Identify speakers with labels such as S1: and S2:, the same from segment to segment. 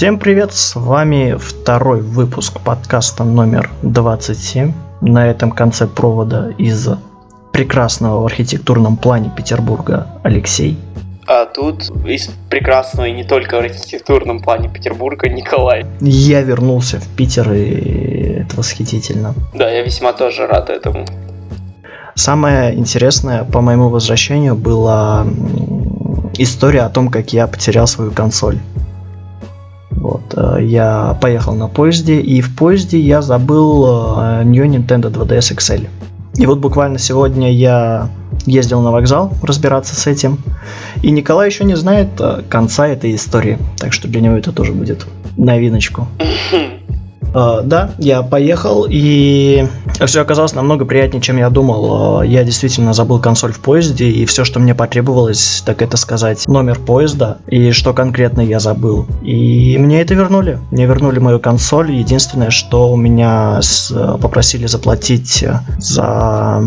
S1: Всем привет, с вами второй выпуск подкаста номер 27. На этом конце провода из прекрасного в архитектурном плане Петербурга Алексей.
S2: А тут из прекрасного и не только в архитектурном плане Петербурга Николай.
S1: Я вернулся в Питер, и это восхитительно.
S2: Да, я весьма тоже рад этому.
S1: Самое интересное по моему возвращению была история о том, как я потерял свою консоль. Вот, э, я поехал на поезде, и в поезде я забыл э, New Nintendo 2DS XL. И вот буквально сегодня я ездил на вокзал разбираться с этим, и Николай еще не знает э, конца этой истории, так что для него это тоже будет новиночку. Uh, да, я поехал, и все оказалось намного приятнее, чем я думал. Uh, я действительно забыл консоль в поезде, и все, что мне потребовалось, так это сказать номер поезда, и что конкретно я забыл. И мне это вернули. Мне вернули мою консоль. Единственное, что у меня с, попросили заплатить за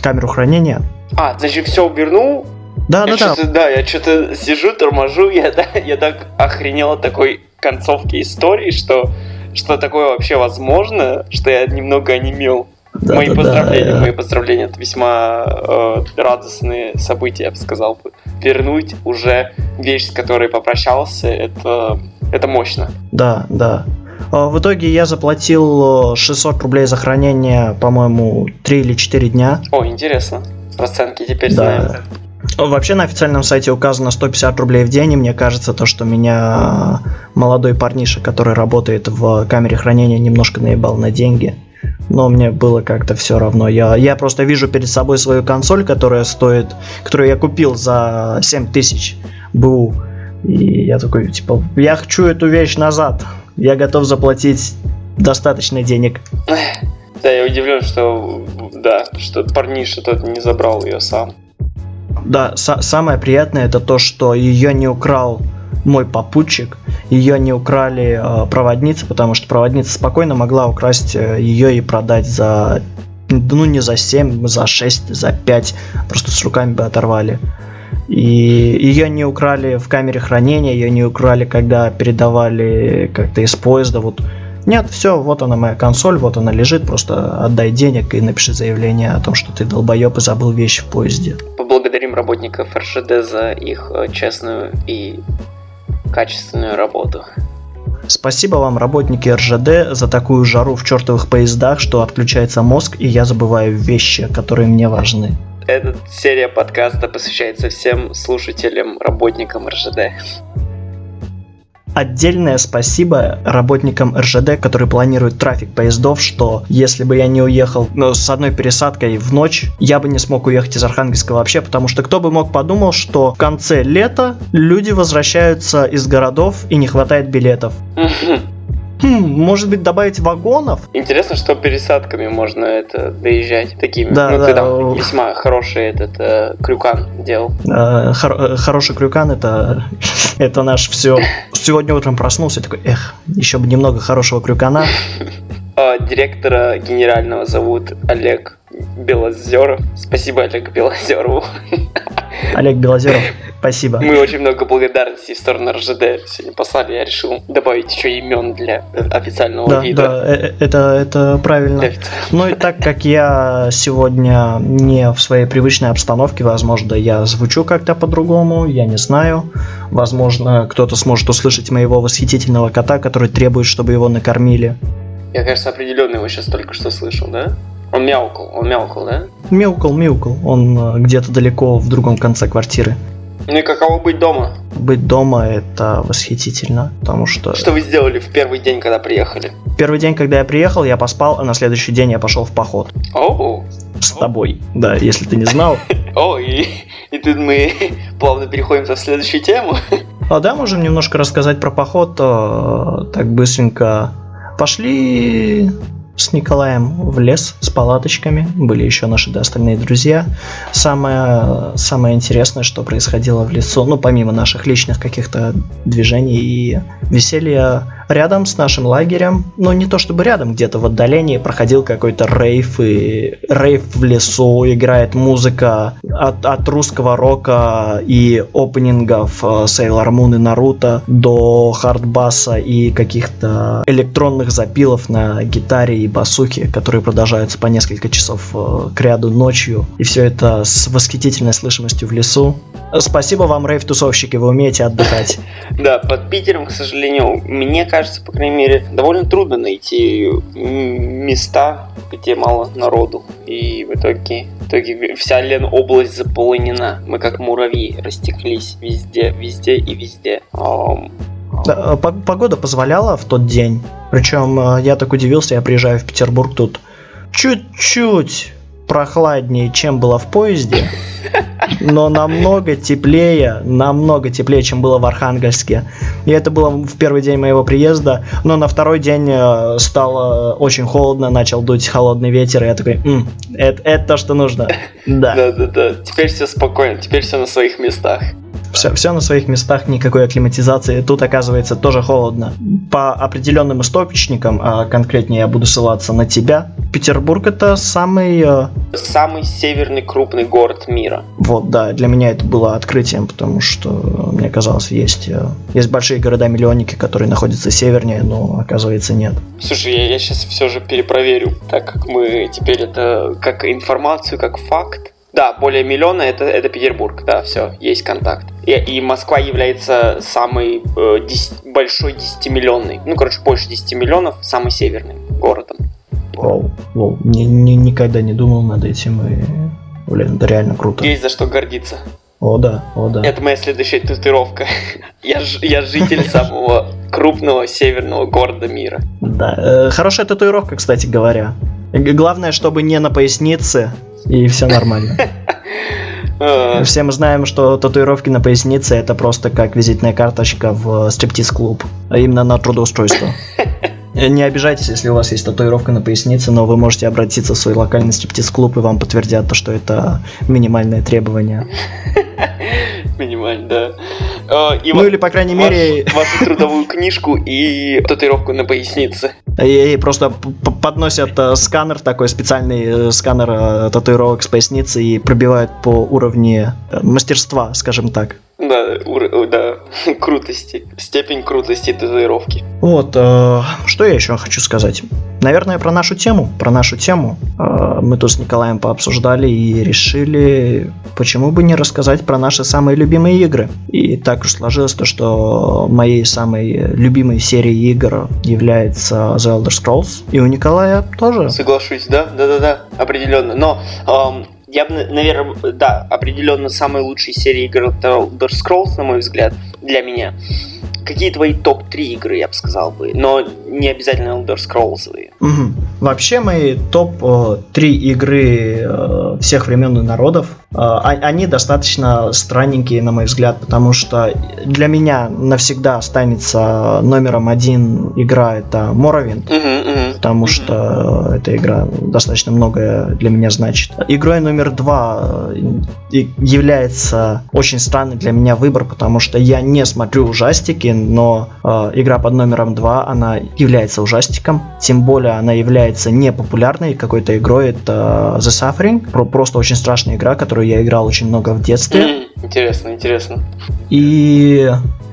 S1: камеру хранения.
S2: А, ты же все вернул?
S1: Да, я да,
S2: да. Да, я что-то сижу, торможу, я, да, я так охренел от такой концовки истории, что что такое вообще возможно, что я немного онемел. Да, мои да, поздравления, да, мои поздравления. Это весьма э, радостные события, я бы сказал. Вернуть уже вещь, с которой попрощался, это, это мощно.
S1: Да, да. А, в итоге я заплатил 600 рублей за хранение, по-моему, 3 или 4 дня.
S2: О, интересно. Расценки теперь
S1: да.
S2: знаем.
S1: Вообще на официальном сайте указано 150 рублей в день, и мне кажется, то, что меня молодой парниша, который работает в камере хранения, немножко наебал на деньги. Но мне было как-то все равно. Я, я просто вижу перед собой свою консоль, которая стоит, которую я купил за 7 тысяч БУ. И я такой, типа, я хочу эту вещь назад. Я готов заплатить достаточно денег.
S2: Да, я удивлен, что да, что парниша тот не забрал ее сам.
S1: Да, самое приятное это то, что ее не украл мой попутчик, ее не украли э, проводницы, потому что проводница спокойно могла украсть э, ее и продать за, ну не за 7, за 6, за 5, просто с руками бы оторвали. И ее не украли в камере хранения, ее не украли, когда передавали как-то из поезда. Вот нет, все, вот она моя консоль, вот она лежит, просто отдай денег и напиши заявление о том, что ты долбоеб и забыл вещи в поезде.
S2: Поблагодарим работников РЖД за их э, честную и качественную работу.
S1: Спасибо вам, работники РЖД, за такую жару в чертовых поездах, что отключается мозг, и я забываю вещи, которые мне важны.
S2: Эта серия подкаста посвящается всем слушателям, работникам РЖД.
S1: Отдельное спасибо работникам РЖД, которые планируют трафик поездов, что если бы я не уехал ну, с одной пересадкой в ночь, я бы не смог уехать из Архангельска вообще, потому что кто бы мог подумал, что в конце лета люди возвращаются из городов и не хватает билетов. Хм, может быть, добавить вагонов?
S2: Интересно, что пересадками можно это доезжать такими. Да, ну, да. ты там весьма хороший этот э, крюкан делал.
S1: Э, хор- хороший крюкан это, это наш все. Сегодня утром проснулся такой, эх, еще бы немного хорошего крюкана.
S2: А, директора генерального зовут Олег Белозеров. Спасибо Олег Белозерову.
S1: Олег Белозеров. Спасибо.
S2: Мы очень много благодарностей в сторону РЖД сегодня послали. Я решил добавить еще имен для официального
S1: да,
S2: вида.
S1: Да, э, э, это, это правильно. Ну и так как я сегодня не в своей привычной обстановке, возможно, я звучу как-то по-другому, я не знаю. Возможно, кто-то сможет услышать моего восхитительного кота, который требует, чтобы его накормили.
S2: Я, кажется, определенно его сейчас только что слышал, да? Он мяукал, он мяукал, да?
S1: Мяукал, мяукал. Он э, где-то далеко в другом конце квартиры.
S2: Ну и каково быть дома?
S1: Быть дома это восхитительно, потому что...
S2: Что вы сделали в первый день, когда приехали?
S1: Первый день, когда я приехал, я поспал, а на следующий день я пошел в поход.
S2: Оу.
S1: С тобой, да, если ты не знал.
S2: О, и, и тут мы плавно переходим в следующую тему.
S1: А да, можем немножко рассказать про поход, э, так быстренько. Пошли с Николаем в лес с палаточками. Были еще наши да, остальные друзья. Самое, самое интересное, что происходило в лесу, ну, помимо наших личных каких-то движений и веселья, рядом с нашим лагерем, ну не то чтобы рядом, где-то в отдалении проходил какой-то рейв, и рейв в лесу, играет музыка от, от русского рока и опенингов э, Sailor Moon и Наруто до хардбаса и каких-то электронных запилов на гитаре и басухе, которые продолжаются по несколько часов э, к ряду ночью. И все это с восхитительной слышимостью в лесу. Спасибо вам, рейв-тусовщики, вы умеете отдыхать.
S2: Да, под Питером, к сожалению, мне кажется, по крайней мере, довольно трудно найти места, где мало народу. И в итоге, в итоге вся Лен область заполонена. Мы как муравьи растеклись везде, везде и везде.
S1: Погода позволяла в тот день. Причем э, я так удивился, я приезжаю в Петербург тут чуть-чуть прохладнее, чем было в поезде, но намного теплее, намного теплее, чем было в Архангельске. И это было в первый день моего приезда, но на второй день э, стало очень холодно, начал дуть холодный ветер, и я такой, М, это, это то, что нужно.
S2: Да. Да-да-да, теперь все спокойно, теперь все на своих местах.
S1: Все, все на своих местах, никакой акклиматизации. Тут, оказывается, тоже холодно. По определенным источникам, а конкретнее я буду ссылаться на тебя, Петербург это самый... Э,
S2: самый северный крупный город мира.
S1: Вот, да, для меня это было открытием, потому что, мне казалось, есть, э, есть большие города-миллионники, которые находятся севернее, но, оказывается, нет.
S2: Слушай, я, я сейчас все же перепроверю, так как мы теперь это как информацию, как факт да, более миллиона это, это Петербург, да, все, есть контакт. И, и Москва является самый э, 10, большой 10-миллионный, ну, короче, больше 10 миллионов, самый северный городом.
S1: Вау, вау, не, не, никогда не думал над этим, и, блин, это реально круто.
S2: Есть за что гордиться.
S1: О, да, о, да.
S2: Это моя следующая татуировка. я, я житель самого крупного северного города мира.
S1: Да, э, хорошая татуировка, кстати говоря. Главное, чтобы не на пояснице, и все нормально. Все мы знаем, что татуировки на пояснице это просто как визитная карточка в стриптиз-клуб, а именно на трудоустройство. Не обижайтесь, если у вас есть татуировка на пояснице, но вы можете обратиться в свой локальный стриптиз-клуб, и вам подтвердят то, что это минимальное требование.
S2: Минимально, да.
S1: А, и ну или, по крайней мере...
S2: Вашу трудовую книжку и татуировку на пояснице.
S1: И просто подносят э, сканер, такой специальный э, сканер э, татуировок с поясницы и пробивают по уровню мастерства, скажем так.
S2: Да, ур- да, крутости, степень крутости татуировки.
S1: Вот, э, что я еще хочу сказать? Наверное, про нашу тему. Про нашу тему э, мы тут с Николаем пообсуждали и решили, почему бы не рассказать про наши самые любимые игры. И так уж сложилось то, что моей самой любимой серией игр является The Elder Scrolls. И у Николая тоже.
S2: Соглашусь, да, да, да, да, определенно. Но эм, я бы, наверное, да, определенно самой лучшей серии игр Elder Scrolls, на мой взгляд, для меня. Какие твои топ-3 игры, я бы сказал бы, но не обязательно Elder Scrolls.
S1: Угу. Вообще мои топ-3 игры э, всех времен и народов, э, а, они достаточно странненькие, на мой взгляд, потому что для меня навсегда останется номером один игра это Morrowind, угу, угу, потому что эта игра достаточно многое для меня значит. Игрой номер два э, является очень странный для меня выбор, потому что я не смотрю ужастики, но э, игра под номером 2, она является ужастиком, тем более она является не популярной какой-то игрой, это The Suffering, про просто очень страшная игра, которую я играл очень много в детстве.
S2: Интересно, интересно.
S1: И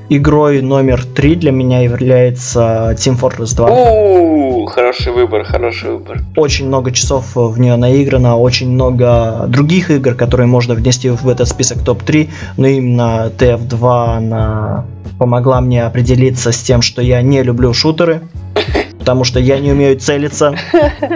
S1: игрой номер три для меня является Team Fortress 2.
S2: У, хороший выбор, хороший выбор.
S1: Очень много часов в нее наиграно, очень много других игр, которые можно внести в этот список топ-3, но именно TF2 она помогла мне определиться с тем, что я не люблю шутеры, потому что я не умею целиться,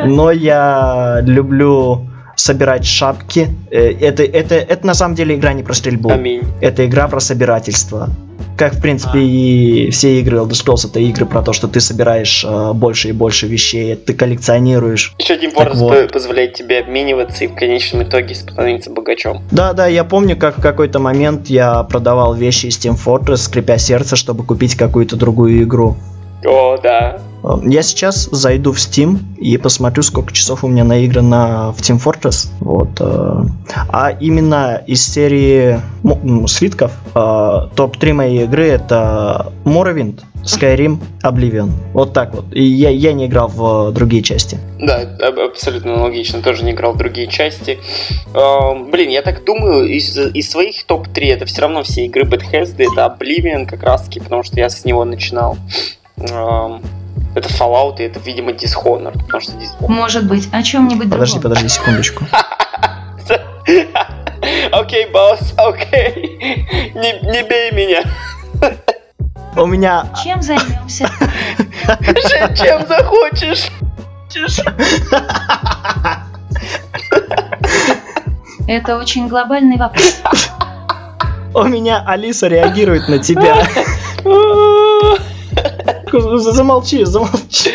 S1: но я люблю собирать шапки. Э, это, это, это на самом деле игра не про стрельбу.
S2: Аминь.
S1: Это игра про собирательство. Как, в принципе, а. и все игры Elder Scrolls это игры про то, что ты собираешь э, больше и больше вещей, ты коллекционируешь.
S2: Еще Fortress вот. позволяет тебе обмениваться и в конечном итоге становиться богачом.
S1: Да, да, я помню, как в какой-то момент я продавал вещи из Team Fortress, скрипя сердце, чтобы купить какую-то другую игру.
S2: О, да.
S1: Э, я сейчас зайду в Steam и посмотрю, сколько часов у меня наиграно в Team Fortress. Вот. Э, а именно из серии свитков топ-3 моей игры это Morrowind, Skyrim, Oblivion. Вот так вот. И я, я не играл в другие части.
S2: Да, абсолютно логично. Тоже не играл в другие части. Э, блин, я так думаю, из, из своих топ-3 это все равно все игры Bethesda, это Oblivion как раз таки, потому что я с него начинал. Э, это Fallout и это, видимо, Dishonored. Потому что
S3: Dishonored. Может быть, о чем-нибудь
S1: Подожди, другом. подожди секундочку.
S2: Окей, босс, окей. Не бей меня.
S1: У меня...
S3: Чем займемся?
S2: Чем захочешь?
S3: Это очень глобальный вопрос.
S1: У меня Алиса реагирует на тебя. Замолчи, замолчи.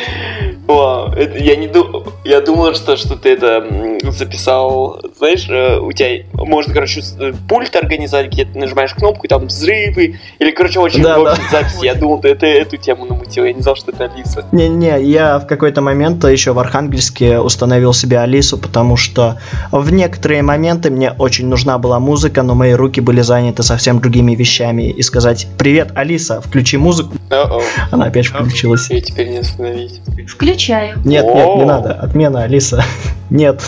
S2: Вау, это, я не думал, я думал, что, что ты это записал, знаешь, э, у тебя можно, короче, э, пульт организовать, где ты нажимаешь кнопку, и там взрывы, или, короче, очень да, да. запись. Я думал, ты это, эту тему намутил, я не знал, что это Алиса.
S1: Не-не, я в какой-то момент еще в Архангельске установил себе Алису, потому что в некоторые моменты мне очень нужна была музыка, но мои руки были заняты совсем другими вещами, и сказать «Привет, Алиса, включи музыку», Uh-oh. она опять включилась.
S2: И теперь не остановить.
S3: Включаю.
S1: Нет, нет, не надо. Отмена, Алиса. Нет.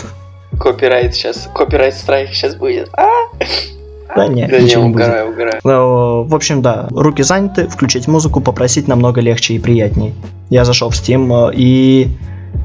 S2: Копирайт сейчас. Копирайт страйк сейчас будет. А?
S1: Да нет,
S2: да не, угораю, угораю.
S1: Ну, в общем, да, руки заняты, включить музыку, попросить намного легче и приятней. Я зашел в Steam э, и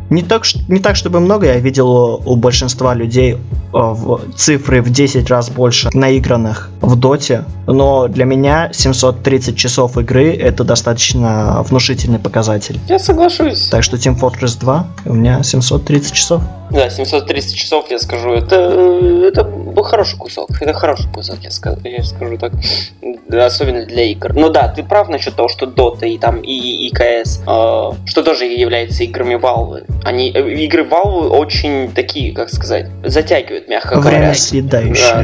S1: не так, не так, чтобы много, я видел у большинства людей э, в цифры в 10 раз больше наигранных в доте, но для меня 730 часов игры это достаточно внушительный показатель.
S2: Я соглашусь.
S1: Так что Team Fortress 2 у меня 730 часов.
S2: Да, 730 часов, я скажу, это, это хороший кусок. Это хороший кусок, я скажу, я скажу так. Особенно для игр. Ну да, ты прав насчет того, что Dota и там и, и КС, э, что тоже является играми Valve. Они, э, игры Valve очень такие, как сказать, затягивают, мягко говоря.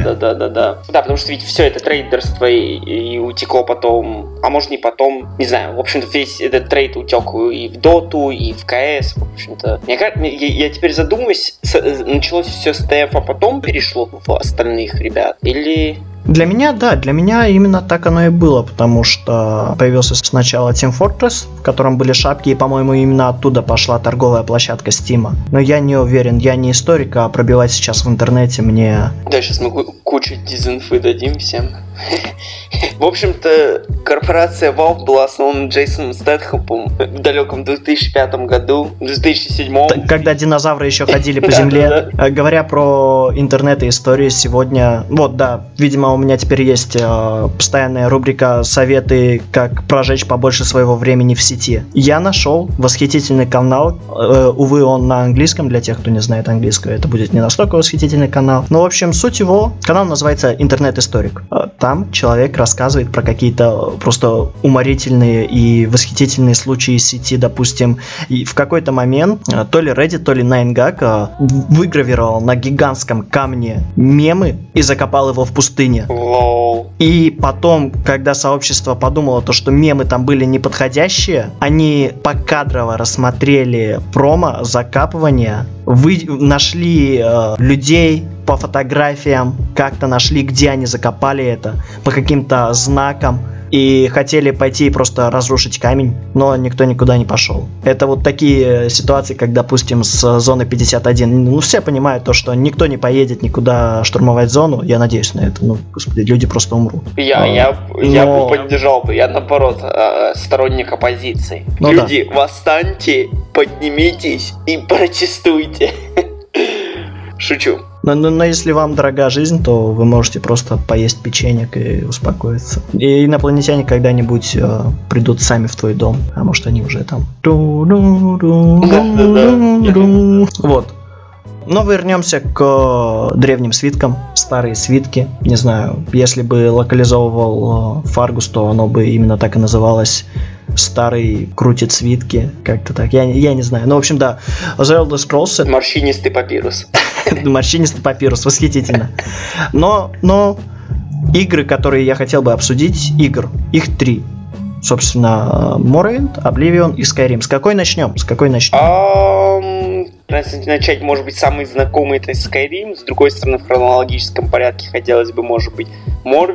S2: Да, да, да, да, да. Да, потому что ведь все это трейдерство и, и утекло потом, а может не потом, не знаю, в общем-то весь этот трейд утек и в Доту, и в КС, в общем-то. Мне кажется, я, я теперь задумываюсь, с, началось все с ТФ, а потом перешло в остальных ребят? Или
S1: для меня, да, для меня именно так оно и было, потому что появился сначала Team Fortress, в котором были шапки, и, по-моему, именно оттуда пошла торговая площадка Steam. Но я не уверен, я не историк, а пробивать сейчас в интернете мне...
S2: Да, сейчас мы кучу дизинфы дадим всем. В общем-то, корпорация Valve была основана Джейсоном Стэтхопом в далеком 2005 году, 2007.
S1: Когда динозавры еще ходили по земле. Э, говоря про интернет и истории сегодня, вот да, видимо у меня теперь есть э, постоянная рубрика «Советы, как прожечь побольше своего времени в сети». Я нашел восхитительный канал, э, увы, он на английском, для тех, кто не знает английского, это будет не настолько восхитительный канал. Но, в общем, суть его, канал называется «Интернет-историк». Там человек рассказывает про какие-то просто уморительные и восхитительные случаи сети, допустим. И в какой-то момент э, то ли Reddit, то ли 9gag э, выгравировал на гигантском камне мемы и закопал его в пустыне. И потом, когда сообщество подумало, то, что мемы там были неподходящие, они покадрово рассмотрели промо закапывания, вы нашли э, людей, по фотографиям как-то нашли, где они закопали это, по каким-то знакам и хотели пойти и просто разрушить камень, но никто никуда не пошел. Это вот такие ситуации, как, допустим, с зоны 51. Ну, все понимают то, что никто не поедет никуда штурмовать зону, я надеюсь на это. Ну, господи, люди просто умрут.
S2: Я, а, я, но... я бы поддержал бы, я наоборот э, сторонник оппозиции. Ну, люди, да. восстаньте, поднимитесь и протестуйте. Шучу.
S1: Но, но, но если вам дорога жизнь, то вы можете просто поесть печенек и успокоиться. И инопланетяне когда-нибудь э, придут сами в твой дом, а может они уже там. Вот. Но вернемся к древним свиткам, старые свитки. Не знаю, если бы локализовывал Фаргус, то оно бы именно так и называлось старый крутит свитки, как-то так. Я, я не знаю. Ну, в общем, да. The Elder Scrolls...
S2: Морщинистый папирус.
S1: Морщинистый папирус, восхитительно. Но, но игры, которые я хотел бы обсудить, игр, их три. собственно, Morrowind, Oblivion и Skyrim. С какой начнем? С какой начнем?
S2: Начать, может быть, самый знакомый это Skyrim. С другой стороны, в хронологическом порядке хотелось бы, может быть. Но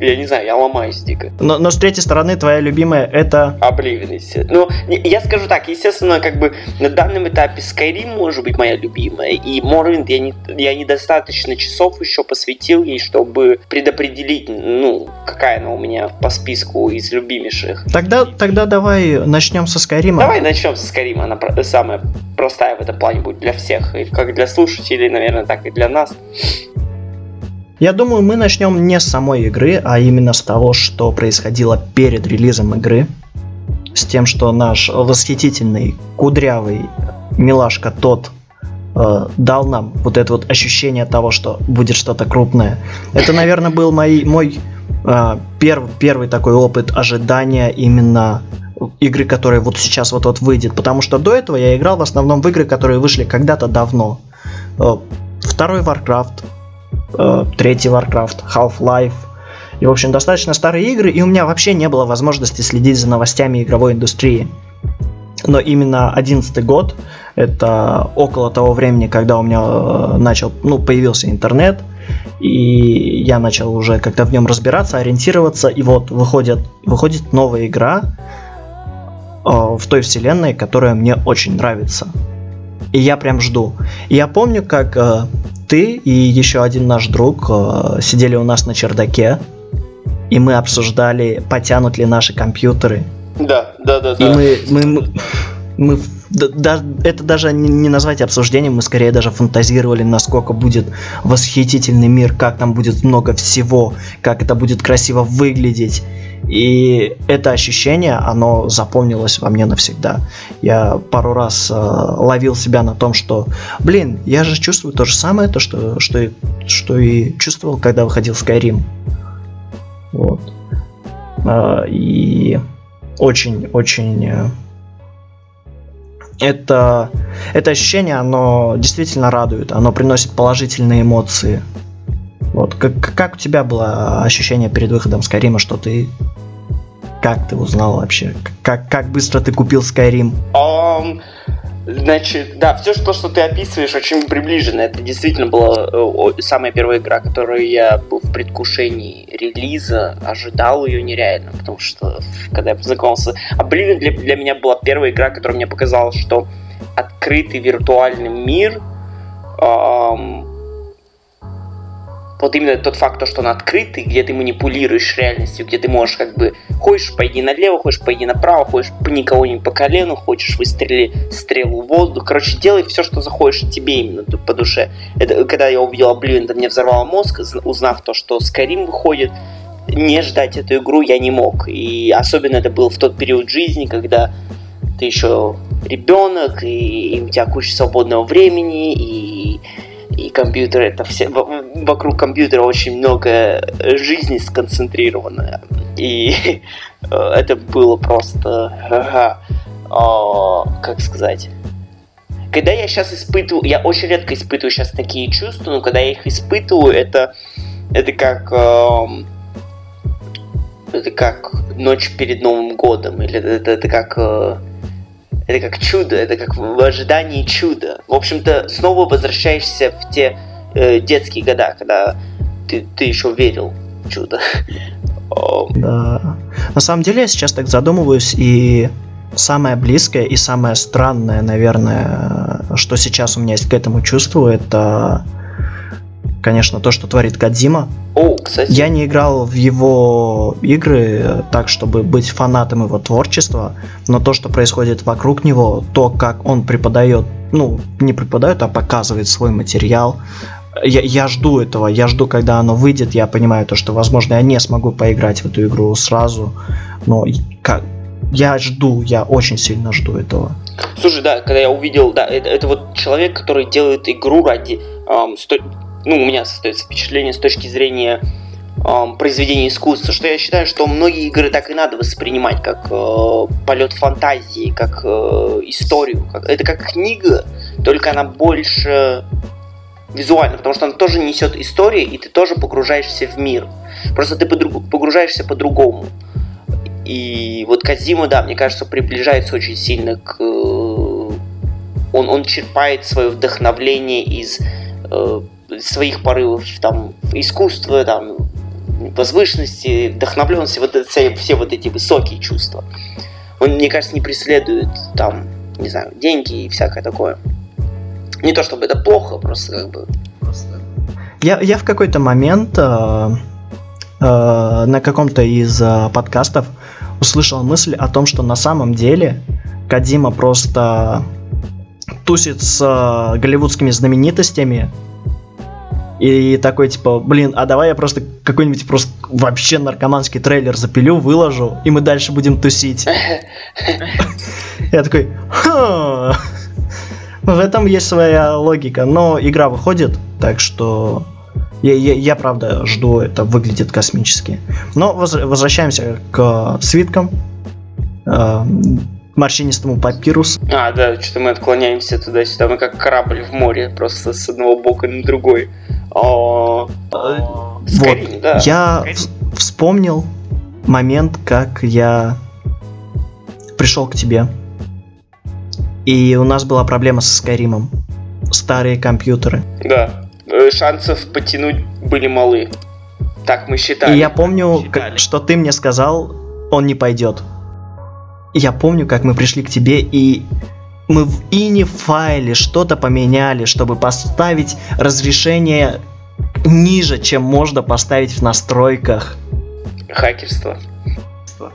S2: я, не знаю, я ломаюсь дико.
S1: Но, но с третьей стороны, твоя любимая это...
S2: Oblivion, естественно. Ну, я скажу так, естественно, как бы на данном этапе Skyrim может быть моя любимая. И Morrowind я, не, я недостаточно часов еще посвятил ей, чтобы предопределить, ну, какая она у меня по списку из любимейших.
S1: Тогда, тогда давай начнем со Скайрима.
S2: Давай начнем со Скайрима, она самая простая в этом плане будет для всех, и как для слушателей, наверное, так и для нас.
S1: Я думаю, мы начнем не с самой игры, а именно с того, что происходило перед релизом игры. С тем, что наш восхитительный, кудрявый милашка тот э, дал нам вот это вот ощущение того, что будет что-то крупное. Это, наверное, был мой, мой э, перв, первый такой опыт ожидания именно игры, которая вот сейчас вот-вот выйдет. Потому что до этого я играл в основном в игры, которые вышли когда-то давно. Э, второй Warcraft, э, третий Warcraft, Half-Life. И, в общем, достаточно старые игры, и у меня вообще не было возможности следить за новостями игровой индустрии. Но именно 11 год, это около того времени, когда у меня э, начал, ну, появился интернет, и я начал уже как-то в нем разбираться, ориентироваться, и вот выходит, выходит новая игра в той вселенной, которая мне очень нравится. И я прям жду. И я помню, как э, ты и еще один наш друг э, сидели у нас на чердаке, и мы обсуждали, потянут ли наши компьютеры.
S2: Да, да, да.
S1: И да. мы, мы, мы, мы да, это даже не назвать обсуждением, мы скорее даже фантазировали, насколько будет восхитительный мир, как там будет много всего, как это будет красиво выглядеть. И это ощущение, оно запомнилось во мне навсегда. Я пару раз э, ловил себя на том, что, блин, я же чувствую то же самое, то, что, что, и, что и чувствовал, когда выходил в Skyrim. Вот. Э, и очень-очень это, это ощущение, оно действительно радует, оно приносит положительные эмоции. Вот, как, как у тебя было ощущение перед выходом Скайрима, что ты... Как ты узнал вообще? Как, как быстро ты купил Skyrim?
S2: Um, Значит, да, все, что, что ты описываешь, очень приближено. Это действительно была э, самая первая игра, которую я был в предвкушении релиза, ожидал ее нереально, потому что когда я познакомился... А блин, для, для меня была первая игра, которая мне показала, что открытый виртуальный мир эм, вот именно тот факт, что он открытый, где ты манипулируешь реальностью, где ты можешь как бы хочешь пойди налево, хочешь пойди направо, хочешь никого не по колену, хочешь выстрели стрелу в воздух. Короче, делай все, что захочешь тебе именно по душе. Это, когда я увидел Oblivion, это мне взорвало мозг, узнав то, что Skyrim выходит, не ждать эту игру я не мог. И особенно это было в тот период жизни, когда ты еще ребенок, и, и у тебя куча свободного времени, и и компьютер это все вокруг компьютера очень много жизни сконцентрировано. И э, это было просто как сказать. Когда я сейчас испытываю я очень редко испытываю сейчас такие чувства но когда я их испытываю это это как эм, это как ночь перед Новым годом или это, это как э, это как чудо, это как в ожидании чуда. В общем-то, снова возвращаешься в те э, детские года, когда ты, ты еще верил в чудо.
S1: Да. На самом деле, я сейчас так задумываюсь, и самое близкое и самое странное, наверное, что сейчас у меня есть к этому чувству, это конечно, то, что творит Кадзима.
S2: О, кстати.
S1: Я не играл в его игры так, чтобы быть фанатом его творчества, но то, что происходит вокруг него, то, как он преподает, ну, не преподает, а показывает свой материал, я, я жду этого, я жду, когда оно выйдет, я понимаю то, что, возможно, я не смогу поиграть в эту игру сразу, но как, я жду, я очень сильно жду этого.
S2: Слушай, да, когда я увидел, да, это, это вот человек, который делает игру ради эм, сто ну, у меня состоится впечатление с точки зрения э, произведения искусства, что я считаю, что многие игры так и надо воспринимать, как э, полет фантазии, как э, историю. Как, это как книга, только она больше визуально, потому что она тоже несет историю, и ты тоже погружаешься в мир. Просто ты погружаешься по-другому. И вот Кадзима, да, мне кажется, приближается очень сильно к... Э, он, он черпает свое вдохновление из э, своих порывов там искусства, там возвышенности, вдохновленности, вот все, все вот эти высокие чувства. Он, мне кажется, не преследует там, не знаю, деньги и всякое такое. Не то чтобы это плохо, просто как бы.
S1: Я, я в какой-то момент э, э, на каком-то из э, подкастов услышал мысль о том, что на самом деле Кадима просто тусит с э, голливудскими знаменитостями, и такой, типа, блин, а давай я просто какой-нибудь просто вообще наркоманский трейлер запилю, выложу, и мы дальше будем тусить. Я такой, в этом есть своя логика, но игра выходит, так что я, я, я правда жду, это выглядит космически. Но возвращаемся к свиткам. Морщинистому папирус.
S2: А, да, что-то мы отклоняемся туда-сюда. Мы как корабль в море, просто с одного бока на другой.
S1: О, вот, да. Я вспомнил момент, как я пришел к тебе. И у нас была проблема со Скайримом. Старые компьютеры.
S2: Да. Э, шансов потянуть были малы. Так мы считали.
S1: И я помню, как, что ты мне сказал, он не пойдет. Я помню, как мы пришли к тебе и мы в ini файле что-то поменяли, чтобы поставить разрешение ниже, чем можно поставить в настройках.
S2: Хакерство.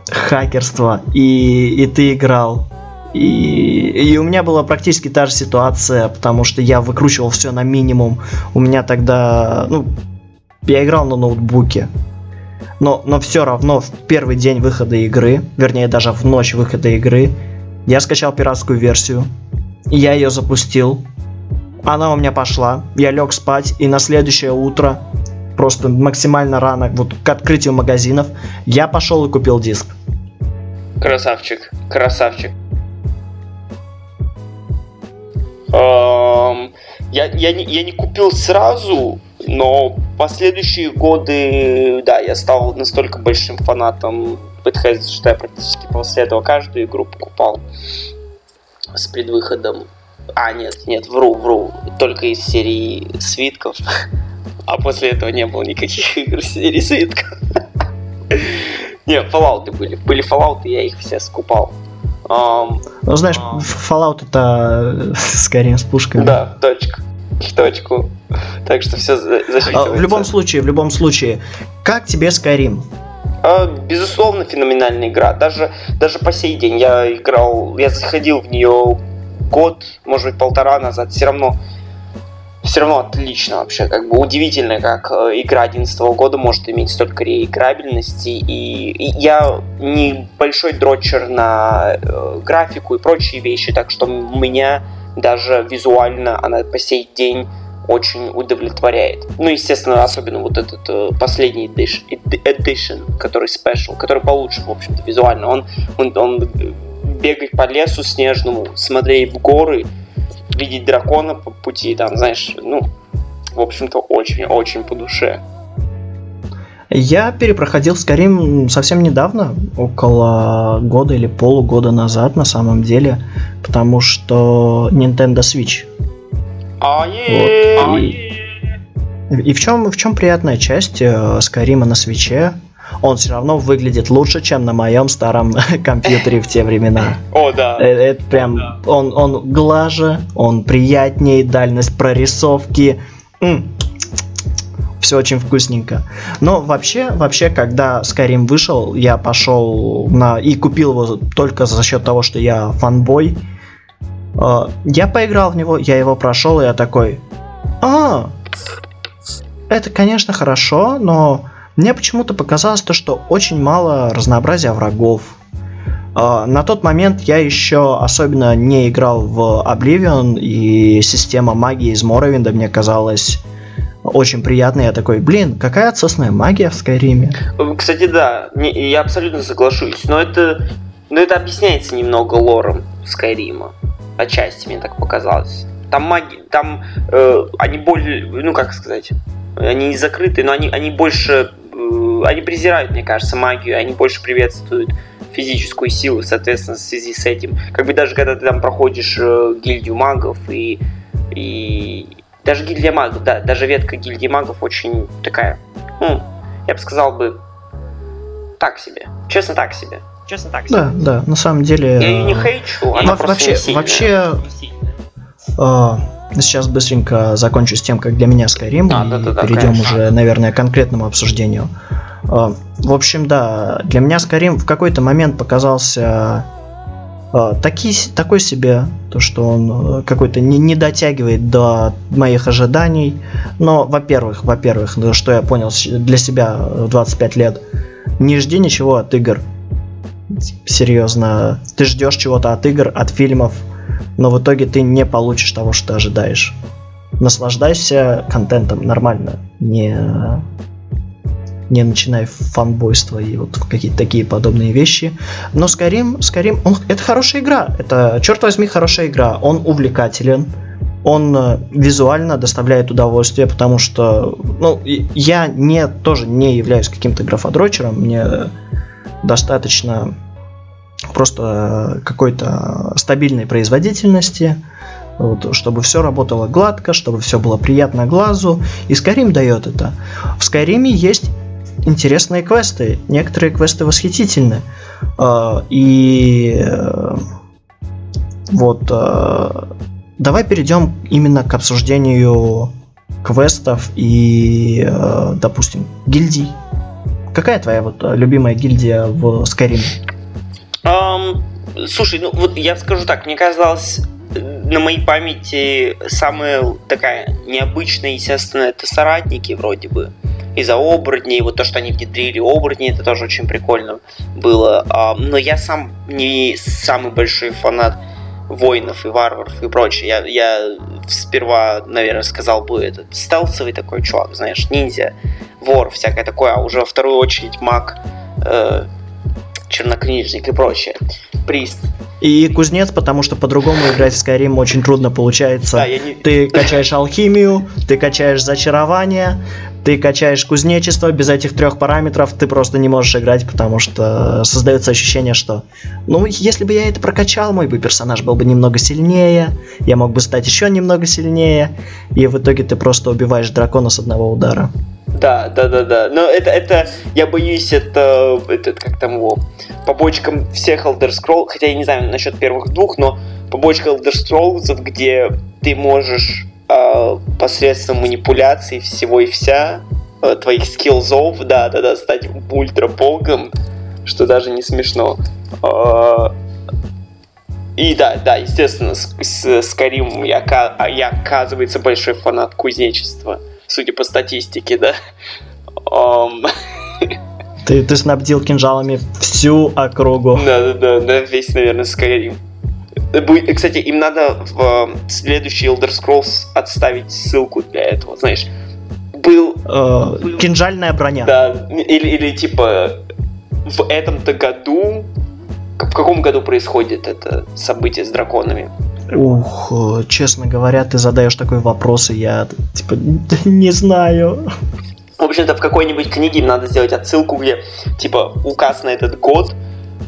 S1: Хакерство. И, и ты играл. И, и у меня была практически та же ситуация, потому что я выкручивал все на минимум. У меня тогда, ну, я играл на ноутбуке. Но, но все равно в первый день выхода игры, вернее даже в ночь выхода игры, я скачал пиратскую версию, я ее запустил, она у меня пошла, я лег спать, и на следующее утро, просто максимально рано, вот к открытию магазинов, я пошел и купил диск.
S2: Красавчик, красавчик. Эм, я, я, не, я не купил сразу, но последующие годы, да, я стал настолько большим фанатом Bethesda, что я практически после этого каждую игру покупал с предвыходом. А, нет, нет, вру, вру. Только из серии свитков. А после этого не было никаких игр из серии свитков. Не, Fallout были. Были и я их все скупал.
S1: Um, ну, знаешь, um, Fallout это скорее с пушками.
S2: Да, в точку. Так что все засчитывается.
S1: А, в любом случае, в любом случае, как тебе Skyrim?
S2: А, безусловно, феноменальная игра. Даже, даже по сей день я играл, я заходил в нее год, может быть, полтора назад. Все равно, все равно отлично вообще. Как бы удивительно, как э, игра 2011 года может иметь столько реиграбельности. И, и я не большой дрочер на э, графику и прочие вещи, так что меня даже визуально она по сей день очень удовлетворяет. Ну, естественно, особенно вот этот э, последний edition, edition, который special, который получше, в общем-то, визуально. Он, он, он бегать по лесу снежному, смотреть в горы, видеть дракона по пути, там, знаешь, ну, в общем-то, очень-очень по душе.
S1: Я перепроходил Skyrim совсем недавно, около года или полугода назад на самом деле, потому что Nintendo Switch
S2: а вот. И,
S1: и в чем в чем приятная часть э, Скайрима на свече? Он все равно выглядит лучше, чем на моем старом компьютере в те времена.
S2: О, да.
S1: Это, это прям, он, он глаже, он приятнее, дальность прорисовки. Все очень вкусненько. Но вообще, вообще, когда Skyrim вышел, я пошел на и купил его только за счет того, что я фанбой. А, я поиграл в него, я его прошел, и я такой, а, это, конечно, хорошо, но мне почему-то показалось то, что очень мало разнообразия врагов. Uh, на тот момент я еще особенно не играл в Oblivion, и система магии из Моровинда мне казалась очень приятной. Я такой, блин, какая отсосная магия в Скайриме.
S2: Кстати, да, не, я абсолютно соглашусь, но это, но это объясняется немного лором Скайрима. Отчасти мне так показалось. Там маги, там э, они более, ну как сказать, они не закрыты, но они, они больше, э, они презирают, мне кажется, магию, они больше приветствуют физическую силу, соответственно, в связи с этим. Как бы даже когда ты там проходишь э, гильдию магов и, и даже гильдия магов, да, даже ветка гильдии магов очень такая, ну, я бы сказал бы, так себе. Честно, так себе. Честно, так себе.
S1: Да, да, на самом деле...
S2: Я ее не хейчу, она просто
S1: вообще,
S2: не сильная.
S1: вообще. А, Сейчас быстренько закончу с тем, как для меня Skyrim,
S2: А,
S1: и
S2: да-да-да,
S1: перейдем
S2: конечно.
S1: уже, наверное, к конкретному обсуждению. А, В общем, да, для меня Skyrim в какой-то момент показался таки, такой себе, то, что он э, какой-то не, не дотягивает до моих ожиданий. Но, во-первых, во-первых, ну, что я понял для себя в 25 лет, не жди ничего от игр. Серьезно, ты ждешь чего-то от игр, от фильмов, но в итоге ты не получишь того, что ты ожидаешь. Наслаждайся контентом нормально, не, не начинай фанбойство и вот какие-то такие подобные вещи. Но Skyrim, Skyrim, он, это хорошая игра, это, черт возьми, хорошая игра, он увлекателен, он э, визуально доставляет удовольствие, потому что, ну, я не, тоже не являюсь каким-то графодрочером, мне достаточно просто какой-то стабильной производительности, вот, чтобы все работало гладко, чтобы все было приятно глазу. И Skyrim дает это. В Skyrim есть интересные квесты. Некоторые квесты восхитительны. Э, И э, вот э, давай перейдем именно к обсуждению квестов и, э, допустим, гильдий. Какая твоя вот любимая гильдия в Skyrim?
S2: Ам, слушай, ну вот я скажу так, мне казалось, на моей памяти самая такая необычная, естественно, это соратники вроде бы. Из-за оборотней, вот то, что они внедрили оборотни, это тоже очень прикольно было. Ам, но я сам не самый большой фанат воинов и варваров и прочее. Я, я сперва, наверное, сказал бы этот стелсовый такой чувак, знаешь, ниндзя, вор, всякое такое, а уже во вторую очередь маг, э, чернокнижник и прочее. Прист.
S1: И кузнец, потому что по-другому играть в Skyrim очень трудно получается.
S2: Да, я не...
S1: Ты качаешь алхимию, ты качаешь зачарование, ты качаешь кузнечество. Без этих трех параметров ты просто не можешь играть, потому что создается ощущение, что ну, если бы я это прокачал, мой бы персонаж был бы немного сильнее, я мог бы стать еще немного сильнее, и в итоге ты просто убиваешь дракона с одного удара.
S2: Да, да, да, да. Но это, это, я боюсь, это, это как там его, побочкам всех Elder Scrolls, хотя я не знаю насчет первых двух, но побочка Elder Scrolls, где ты можешь э, посредством манипуляций всего и вся, э, твоих скиллзов, да, да, да, стать ультра-богом, что даже не смешно. Э, и да, да, естественно, с, с Skyrim я, ока- а я, оказывается, большой фанат кузнечества, судя по статистике, да. Ам,
S1: Ты, ты снабдил кинжалами всю округу.
S2: Да, да, да, да, весь, наверное, Skyrim. Кстати, им надо в э, следующий Elder Scrolls отставить ссылку для этого, знаешь. Был,
S1: Э, кинжальная броня.
S2: да, или, или типа в этом-то году, в каком году происходит это событие с драконами?
S1: Ух, э, честно говоря, ты задаешь такой вопрос, и я типа не знаю.
S2: В общем-то, в какой-нибудь книге им надо сделать отсылку, где, типа, указ на этот год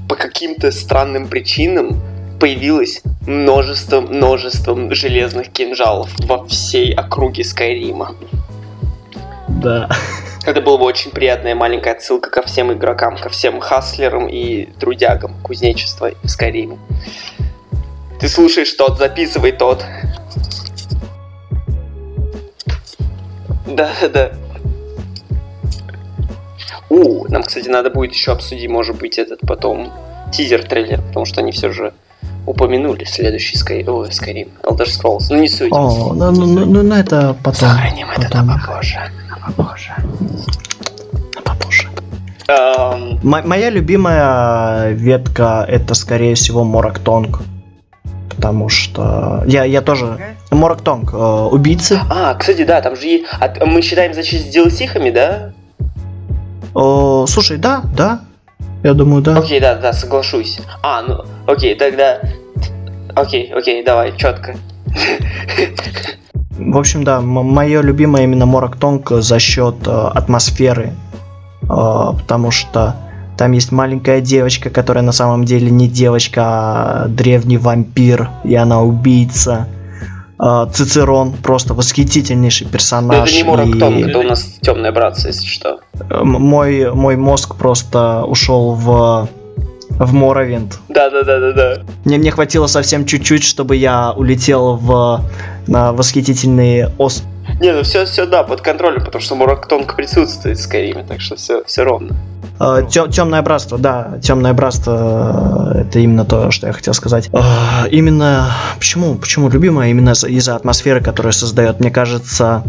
S2: по каким-то странным причинам появилось множество, множество железных кинжалов во всей округе Скайрима.
S1: Да.
S2: Это была бы очень приятная маленькая отсылка ко всем игрокам, ко всем хаслерам и трудягам кузнечества в Скайриме. Ты слушаешь тот, записывай тот. Да, да. У, нам, кстати, надо будет еще обсудить, может быть, этот потом тизер-трейлер, потому что они все же упомянули следующий Sky... Ой, Skyrim, Elder Scrolls. Ну, не суть.
S1: О, ну, ну, ну, ну, ну, это потом.
S2: Сохраним это
S1: потом.
S2: на попозже. На попозже.
S1: Попозже.
S2: Эм,
S1: М- моя любимая ветка это, скорее всего, Морактонг. Потому что я, я тоже... Морактонг, э, убийцы.
S2: А, кстати, да, там же а мы считаем за честь с DLC-хами, да?
S1: О, слушай, да, да. Я думаю, да.
S2: Окей, да, да, соглашусь. А, ну, окей, тогда... Окей, окей, давай, четко.
S1: В общем, да, мое любимое именно Морактонг за счет э, атмосферы. Э, потому что Там есть маленькая девочка, которая на самом деле не девочка, а древний вампир, и она убийца. А, Цицерон просто восхитительнейший персонаж.
S2: Но это не Мурак
S1: и...
S2: Это у нас темное братство, если что.
S1: Мой, мой мозг просто ушел в в Моровинд.
S2: Да, да, да, да, да.
S1: Мне, мне хватило совсем чуть-чуть, чтобы я улетел в на восхитительные ос.
S2: Не, ну все, все, да, под контролем, потому что Мурактонг присутствует в Скайриме, так что все, все ровно.
S1: Uh, темное братство, да, темное братство, э, это именно то, что я хотел сказать. Uh, именно почему, почему любимое именно из-за атмосферы, которую создает, мне кажется,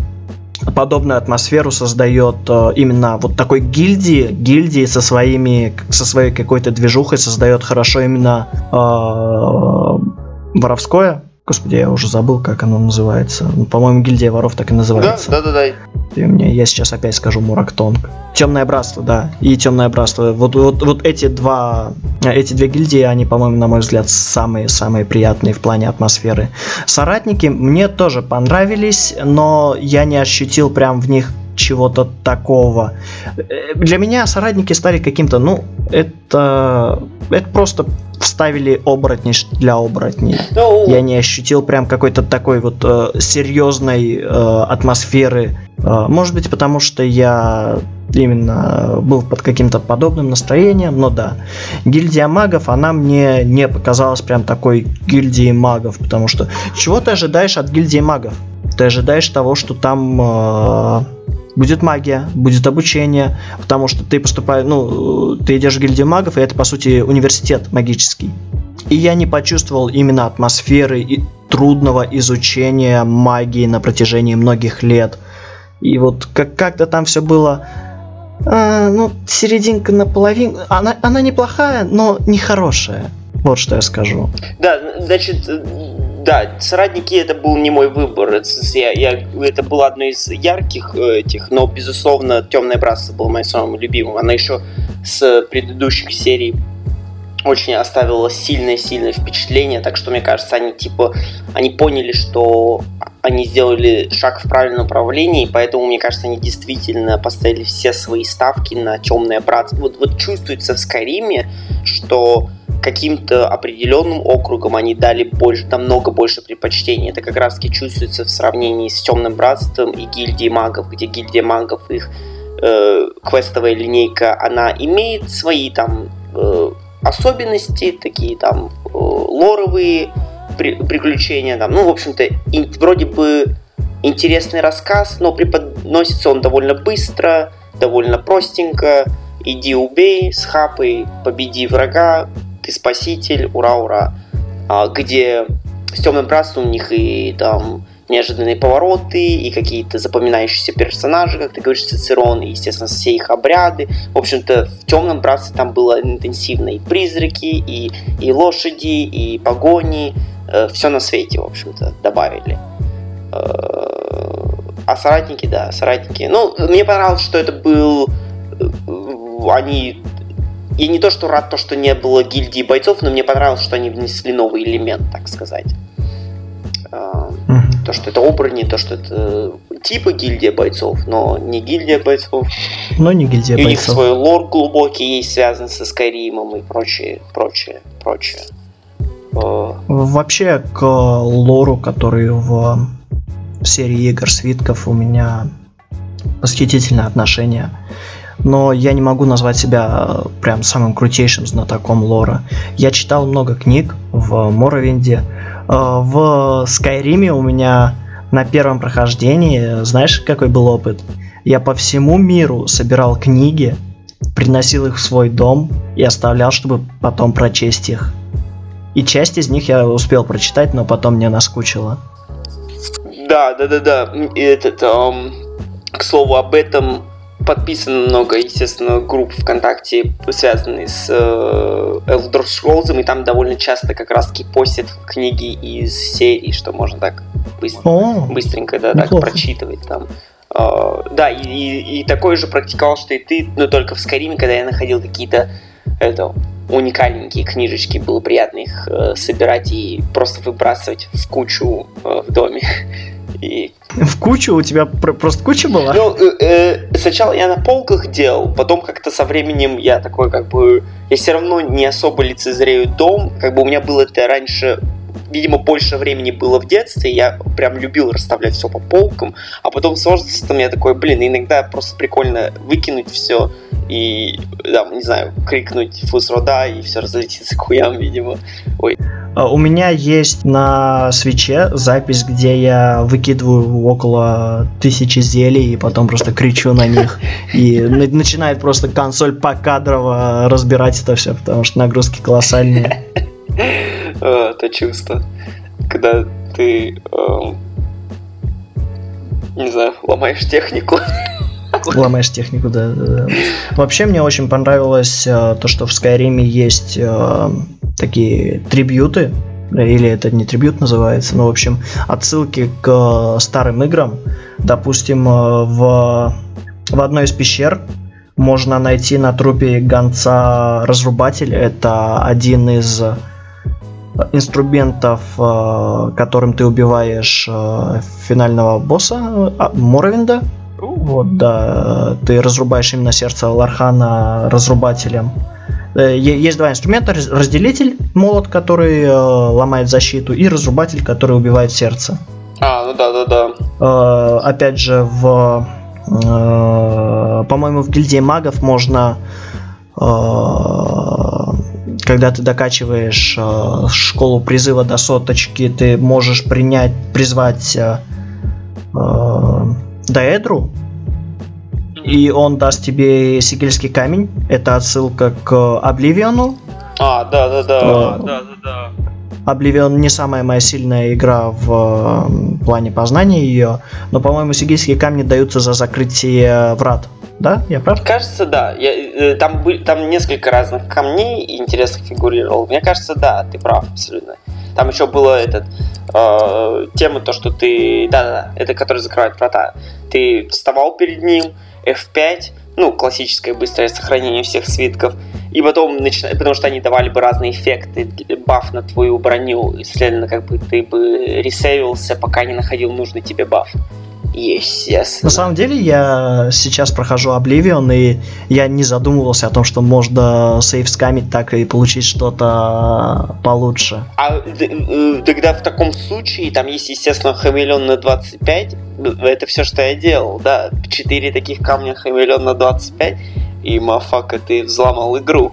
S1: подобную атмосферу создает э, именно вот такой гильдии, гильдии со своими, со своей какой-то движухой создает хорошо именно э, воровское. Господи, я уже забыл, как оно называется. Ну, по-моему, гильдия воров так и называется.
S2: Да, да, да, да.
S1: И мне, я сейчас опять скажу Мурактонг. Темное братство, да. И темное братство. Вот, вот, вот эти два, эти две гильдии, они, по-моему, на мой взгляд, самые-самые приятные в плане атмосферы. Соратники мне тоже понравились, но я не ощутил прям в них чего-то такого. Э, для меня соратники стали каким-то, ну, это, это просто вставили оборотни для оборотней. Ну, Я не ощутил прям какой-то такой вот э, серьезной э, атмосферы. Э, может быть, потому что я именно был под каким-то подобным настроением, но да. Гильдия магов, она мне не показалась прям такой гильдией магов, потому что чего ты ожидаешь от гильдии магов? Ты ожидаешь того, что там э, будет магия, будет обучение, потому что ты поступаешь, ну, ты идешь в гильдию магов, и это, по сути, университет магический. И я не почувствовал именно атмосферы и трудного изучения магии на протяжении многих лет. И вот как- как-то там все было... А, ну, серединка наполовину... Она, она неплохая, но не хорошая. Вот что я скажу.
S2: Да, значит, да, соратники это был не мой выбор. Это, я, я, это было одно из ярких э, этих, но, безусловно, Темное братство было моим самым любимым. Она еще с предыдущих серий очень оставила сильное-сильное впечатление, так что, мне кажется, они типа, они поняли, что они сделали шаг в правильном направлении, поэтому, мне кажется, они действительно поставили все свои ставки на темное братство. Вот, вот чувствуется в Скайриме, что каким-то определенным округам они дали больше, намного больше предпочтений. Это как раз таки чувствуется в сравнении с Темным Братством и Гильдией Магов, где Гильдия Магов, их э, квестовая линейка, она имеет свои там э, особенности, такие там э, лоровые при, приключения, там, ну, в общем-то, и, вроде бы интересный рассказ, но преподносится он довольно быстро, довольно простенько. Иди убей, схапай, победи врага, ты спаситель, ура-ура. А, где с темным братством у них и там неожиданные повороты, и какие-то запоминающиеся персонажи, как ты говоришь, Цицерон, и, естественно, все их обряды. В общем-то, в темном братстве там было интенсивно и призраки, и, и лошади, и погони, э, все на свете, в общем-то, добавили. Э, а соратники, да, соратники. Ну, мне понравилось, что это был... Э, они я не то, что рад то, что не было гильдии бойцов, но мне понравилось, что они внесли новый элемент, так сказать. Mm-hmm. То, что это оборотни, то, что это типа гильдия бойцов, но не гильдия бойцов.
S1: Но не гильдия
S2: и
S1: бойцов.
S2: у них свой лор глубокий есть, связан со Скайримом и прочее, прочее, прочее.
S1: Э, Вообще к лору, который в серии игр свитков у меня восхитительное отношение но я не могу назвать себя э, прям самым крутейшим знатоком лора. Я читал много книг в Моровинде. Э, в Скайриме у меня на первом прохождении, знаешь, какой был опыт? Я по всему миру собирал книги, приносил их в свой дом и оставлял, чтобы потом прочесть их. И часть из них я успел прочитать, но потом мне наскучило.
S2: Да, да, да, да. Этот, эм, к слову об этом, подписано много, естественно, групп ВКонтакте, связанные с э, Scrolls, и там довольно часто как раз-таки постят книги из серии, что можно так быстро, О, быстренько да, так прочитывать там. Uh, да, и, и, и такое же практиковал, что и ты, но только в Скариме, когда я находил какие-то это, уникальненькие книжечки, было приятно их э, собирать и просто выбрасывать в кучу э, в доме. И...
S1: В кучу? У тебя просто куча была?
S2: Ну, э, э, сначала я на полках делал, потом как-то со временем я такой как бы... Я все равно не особо лицезрею дом. Как бы у меня было это раньше видимо, больше времени было в детстве, я прям любил расставлять все по полкам, а потом с возрастом я такой, блин, иногда просто прикольно выкинуть все и, да, не знаю, крикнуть фуз рода и все разлетится к хуям, видимо. Ой.
S1: А, у меня есть на свече запись, где я выкидываю около тысячи зелий и потом просто кричу на них. И начинает просто консоль покадрово разбирать это все, потому что нагрузки колоссальные.
S2: Это чувство, когда ты, эм, не знаю, ломаешь технику.
S1: Ломаешь технику, да. Вообще мне очень понравилось э, то, что в Скайриме есть э, такие трибьюты, или это не трибют называется, но в общем отсылки к старым играм. Допустим, э, в, в одной из пещер можно найти на трупе гонца разрубатель. Это один из инструментов, э, которым ты убиваешь э, финального босса э, Моровинда. Вот, да, ты разрубаешь именно сердце Лархана разрубателем. Есть два инструмента: разделитель, молот, который ломает защиту, и разрубатель, который убивает сердце.
S2: А, ну да, да, да.
S1: Опять же, в по-моему, в гильдии магов можно когда ты докачиваешь э, школу призыва до соточки, ты можешь принять, призвать э, э, Даэдру, и он даст тебе сигельский камень. Это отсылка к Обливиону.
S2: А, да, да, да. А, да, да, да.
S1: Обливион не самая моя сильная игра в э, плане познания ее, но, по-моему, сигельские камни даются за закрытие врат. Да, я прав?
S2: Кажется, да. Я, э, там, были, там несколько разных камней интересных фигурировал. Мне кажется, да, ты прав абсолютно. Там еще было этот э, тема то, что ты, да, да, да, это который закрывает врата. Ты вставал перед ним, F5, ну классическое быстрое сохранение всех свитков, и потом начинает, потому что они давали бы разные эффекты, баф на твою броню, и, следовательно, как бы ты бы ресейвился, пока не находил нужный тебе баф. Естественно.
S1: На самом деле я сейчас прохожу Oblivion, и я не задумывался о том, что можно сейв скамить так и получить что-то получше.
S2: А тогда в таком случае, там есть, естественно, хамелеон на 25, это все, что я делал, да, 4 таких камня хамелеон на 25, и мафака, ты взломал игру.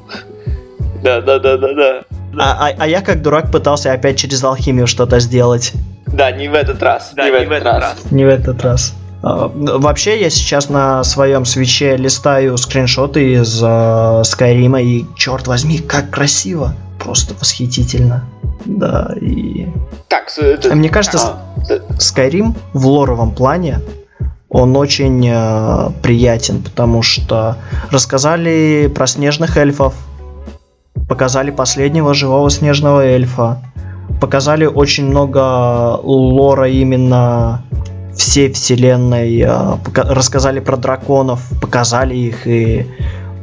S2: Да-да-да-да-да.
S1: А, а, а я как дурак пытался опять через алхимию что-то сделать.
S2: Да, не в этот раз. Да, не, в, этот раз. раз.
S1: Не в этот раз. А, вообще, я сейчас на своем свече листаю скриншоты из э, Скайрима, и черт возьми, как красиво! Просто восхитительно. Да, и...
S2: Так, это...
S1: Мне кажется, а, Skyrim в лоровом плане он очень э, приятен, потому что рассказали про снежных эльфов, показали последнего живого снежного эльфа, показали очень много лора именно всей вселенной, а, рассказали про драконов, показали их, и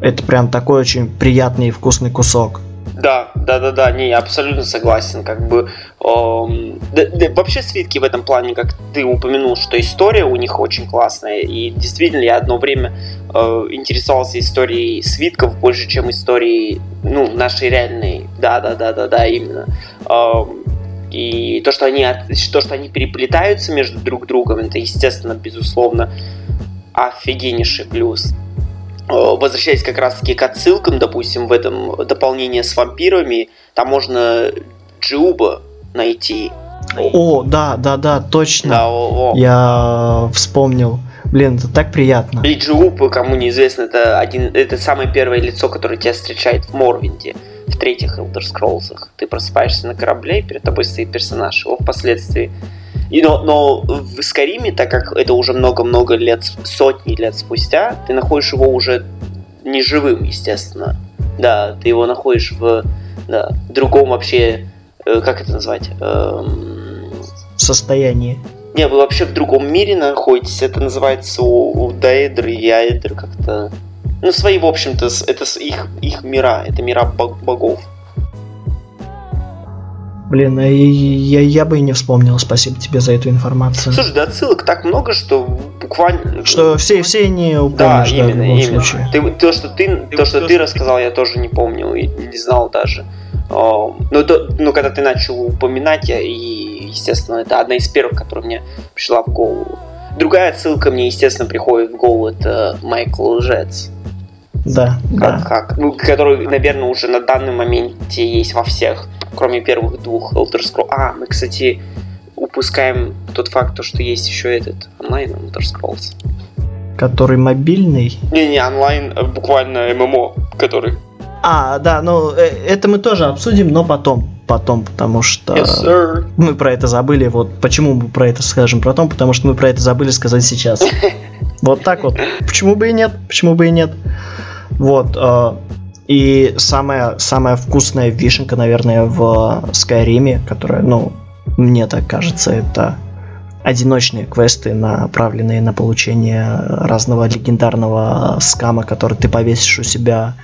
S1: это прям такой очень приятный и вкусный кусок.
S2: Да, да, да, да, не, я абсолютно согласен, как бы эм, да, да, вообще свитки в этом плане, как ты упомянул, что история у них очень классная, и действительно я одно время э, интересовался историей свитков больше, чем историей, ну, нашей реальной, да, да, да, да, да, именно. И то, что они, то, что они переплетаются между друг другом, это, естественно, безусловно, офигеннейший плюс. Э, возвращаясь как раз-таки к отсылкам, допустим, в этом дополнении с вампирами, там можно Джиуба найти.
S1: О, да, да, да, точно. Да, о, о. Я вспомнил. Блин, это так приятно.
S2: И Джиуб, кому неизвестно, это один, это самое первое лицо, которое тебя встречает в Морвинде, в третьих Elder Scrolls. Ты просыпаешься на корабле, и перед тобой стоит персонаж. Его впоследствии и, но, но в Скариме, так как это уже много-много лет, сотни лет спустя, ты находишь его уже не живым, естественно. Да, ты его находишь в да, другом вообще, э, как это назвать? Эм...
S1: Состоянии.
S2: Не, вы вообще в другом мире находитесь. Это называется у, у Даэдры и Аэдры как-то... Ну, свои, в общем-то, это их, их мира, это мира богов.
S1: Блин, а я, я бы и не вспомнил. Спасибо тебе за эту информацию.
S2: Слушай, да отсылок так много, что буквально...
S1: Что все, все не
S2: Да,
S1: упомнишь, да, в
S2: именно,
S1: любом
S2: именно.
S1: случае.
S2: Ты, то, что ты, то, что ты рассказал, я тоже не помнил и не знал даже. А, Ну, то, ну, когда ты начал упоминать, я, и, естественно, это одна из первых, которая мне пришла в голову. Другая ссылка мне, естественно, приходит в голову, это Майкл Лжец.
S1: Да,
S2: Как,
S1: да.
S2: как, ну, который, наверное, уже на данный моменте есть во всех, кроме первых двух Elder Scrolls. А, мы, кстати, упускаем тот факт, то, что есть еще этот онлайн Elder Scrolls.
S1: Который мобильный.
S2: Не-не, онлайн, э, буквально ММО, который...
S1: А, да, ну э, это мы тоже обсудим, но потом. Потом, потому что
S2: Yes, sir.
S1: мы про это забыли. Вот почему мы про это скажем потом, потому что мы про это забыли сказать сейчас. Вот так вот. Почему бы и нет? Почему бы и нет? Вот. э, И самая, самая вкусная вишенка, наверное, в Скайриме, которая, ну, мне так кажется, это одиночные квесты, направленные на получение разного легендарного скама, который ты повесишь у себя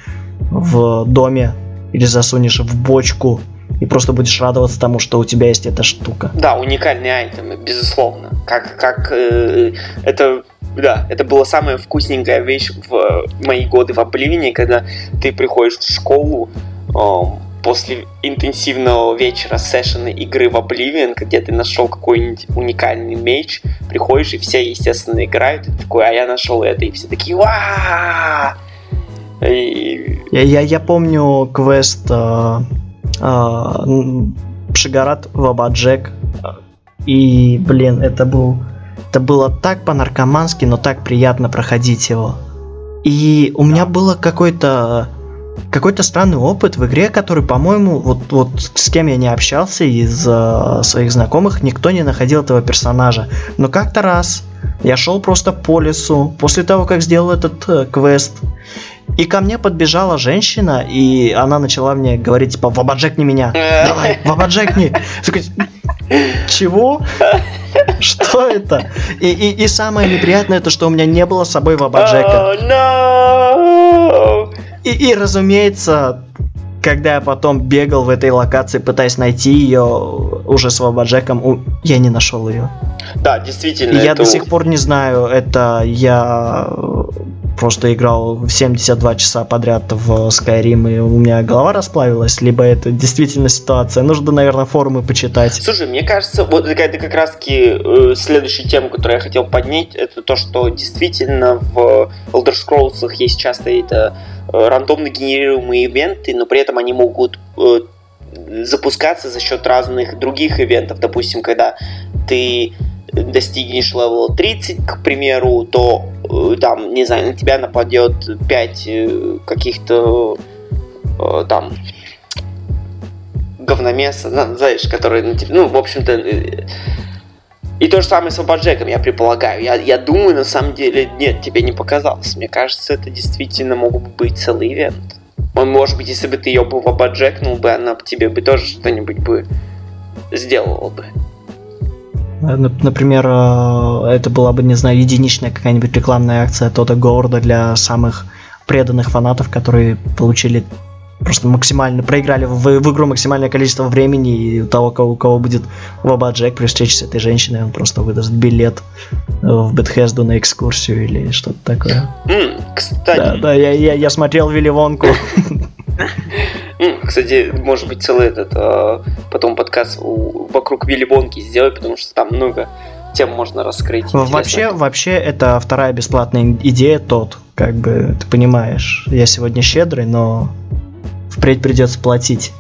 S1: в доме или засунешь в бочку и просто будешь радоваться тому, что у тебя есть эта штука.
S2: Да, уникальные айтемы, безусловно. Как, как э, это, да, это была самая вкусненькая вещь в мои годы в Обливине, когда ты приходишь в школу эм, после интенсивного вечера сессиона игры в Oblivion, где ты нашел какой-нибудь уникальный меч, приходишь и все, естественно, играют, и ты такой, а я нашел это, и все такие, ва
S1: Я, я, я помню квест э, э, Пшигарат Вабаджек. И, блин, это был. Это было так по-наркомански, но так приятно проходить его. И у меня было какой-то какой-то странный опыт в игре, который, по-моему, вот, вот с кем я не общался из э, своих знакомых, никто не находил этого персонажа. Но как-то раз я шел просто по лесу после того, как сделал этот э, квест. И ко мне подбежала женщина, и она начала мне говорить, типа, вабаджекни меня. Давай, вабаджекни. Чего? Что это? И, и, и самое неприятное, это что у меня не было с собой вабаджека.
S2: Oh, no!
S1: И, и, разумеется, когда я потом бегал в этой локации, пытаясь найти ее уже с вабаджеком, у- я не нашел ее.
S2: Да, действительно.
S1: И я
S2: это
S1: до сих пор не знаю, это я просто играл в 72 часа подряд в Skyrim, и у меня голова расплавилась, либо это действительно ситуация. Нужно, наверное, форумы почитать.
S2: Слушай, мне кажется, вот это как раз таки э, следующая тема, которую я хотел поднять, это то, что действительно в Elder Scrolls есть часто это э, рандомно генерируемые ивенты, но при этом они могут э, запускаться за счет разных других ивентов. Допустим, когда ты достигнешь левела 30, к примеру, то э, там, не знаю, на тебя нападет 5 каких-то э, там говномеса, зна- знаешь, которые, на тебя- ну, в общем-то, э, и то же самое с Вабаджеком, я предполагаю. Я, я думаю, на самом деле, нет, тебе не показалось. Мне кажется, это действительно мог бы быть целый ивент. Он, может быть, если бы ты ее бы вабаджекнул бы, она б тебе бы тоже что-нибудь бы сделала бы.
S1: Э, нап- Например, э, это была бы, не знаю, единичная какая-нибудь рекламная акция Тода Говарда для самых преданных фанатов, которые получили просто максимально, проиграли в, в игру максимальное количество времени, и у того, кого, у кого будет Ваба Джек при встрече с этой женщиной, он просто выдаст билет э, в Бетхезду на экскурсию или что-то такое.
S2: М, кстати,
S1: Да, да, я, я, я смотрел Вилли Вонку.
S2: кстати, может быть, целый этот э, потом подкаст вокруг Вилли Бонки сделать, потому что там много тем можно раскрыть.
S1: Вообще,
S2: интересных.
S1: вообще, это вторая бесплатная идея тот, как бы, ты понимаешь, я сегодня щедрый, но впредь придется платить.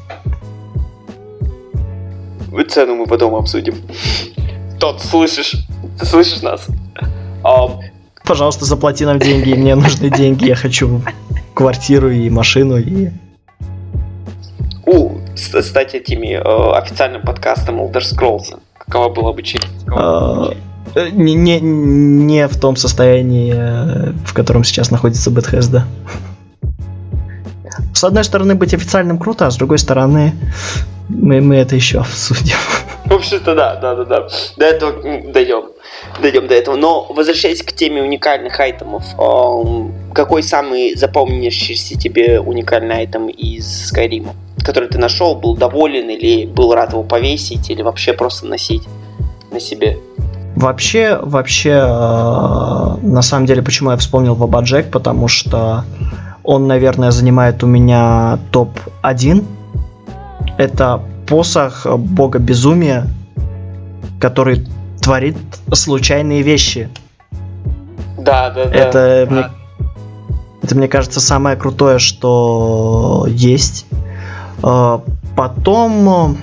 S2: Цену мы потом обсудим. Тот, слышишь? Ты слышишь нас? А,
S1: Пожалуйста, заплати нам деньги, мне нужны деньги, я хочу квартиру и машину, и...
S2: стать этими э, официальным подкастом Elder Scrolls. Какова была бы честь?
S1: э, э, Не, не, не в том состоянии, э, в котором сейчас находится Bethesda. С одной стороны, быть официальным круто, а с другой стороны, мы, мы это еще обсудим.
S2: В общем-то, да, да, да, да. До этого дойдем. Дойдем до этого. Но возвращаясь к теме уникальных айтемов, какой самый запомняющийся тебе уникальный айтем из Скайрима? Который ты нашел, был доволен или был рад его повесить, или вообще просто носить на себе?
S1: Вообще, вообще, э, на самом деле, почему я вспомнил Вабаджек, потому что он, наверное, занимает у меня топ-1. Это посох бога безумия, который творит случайные вещи.
S2: Да, да, да.
S1: Это, Мне, это мне кажется, самое крутое, что есть. Э, потом...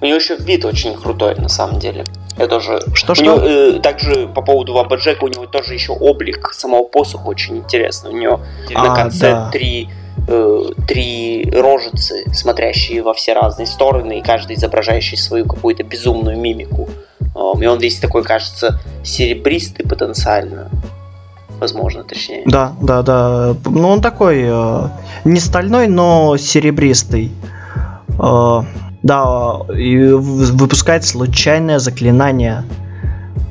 S2: У него еще вид очень крутой, на самом деле. Я тоже...
S1: Что,
S2: что? Него, э, также по поводу Вабаджека, у него тоже еще облик самого посоха очень интересный. У него а, на конце да. три, э, три рожицы, смотрящие во все разные стороны, и каждый изображающий свою какую-то безумную мимику. Э, и он весь такой, кажется, серебристый потенциально. Возможно, точнее.
S1: Да, да, да. Ну, он такой э, не стальной, но серебристый. Э, да, и выпускает случайное заклинание.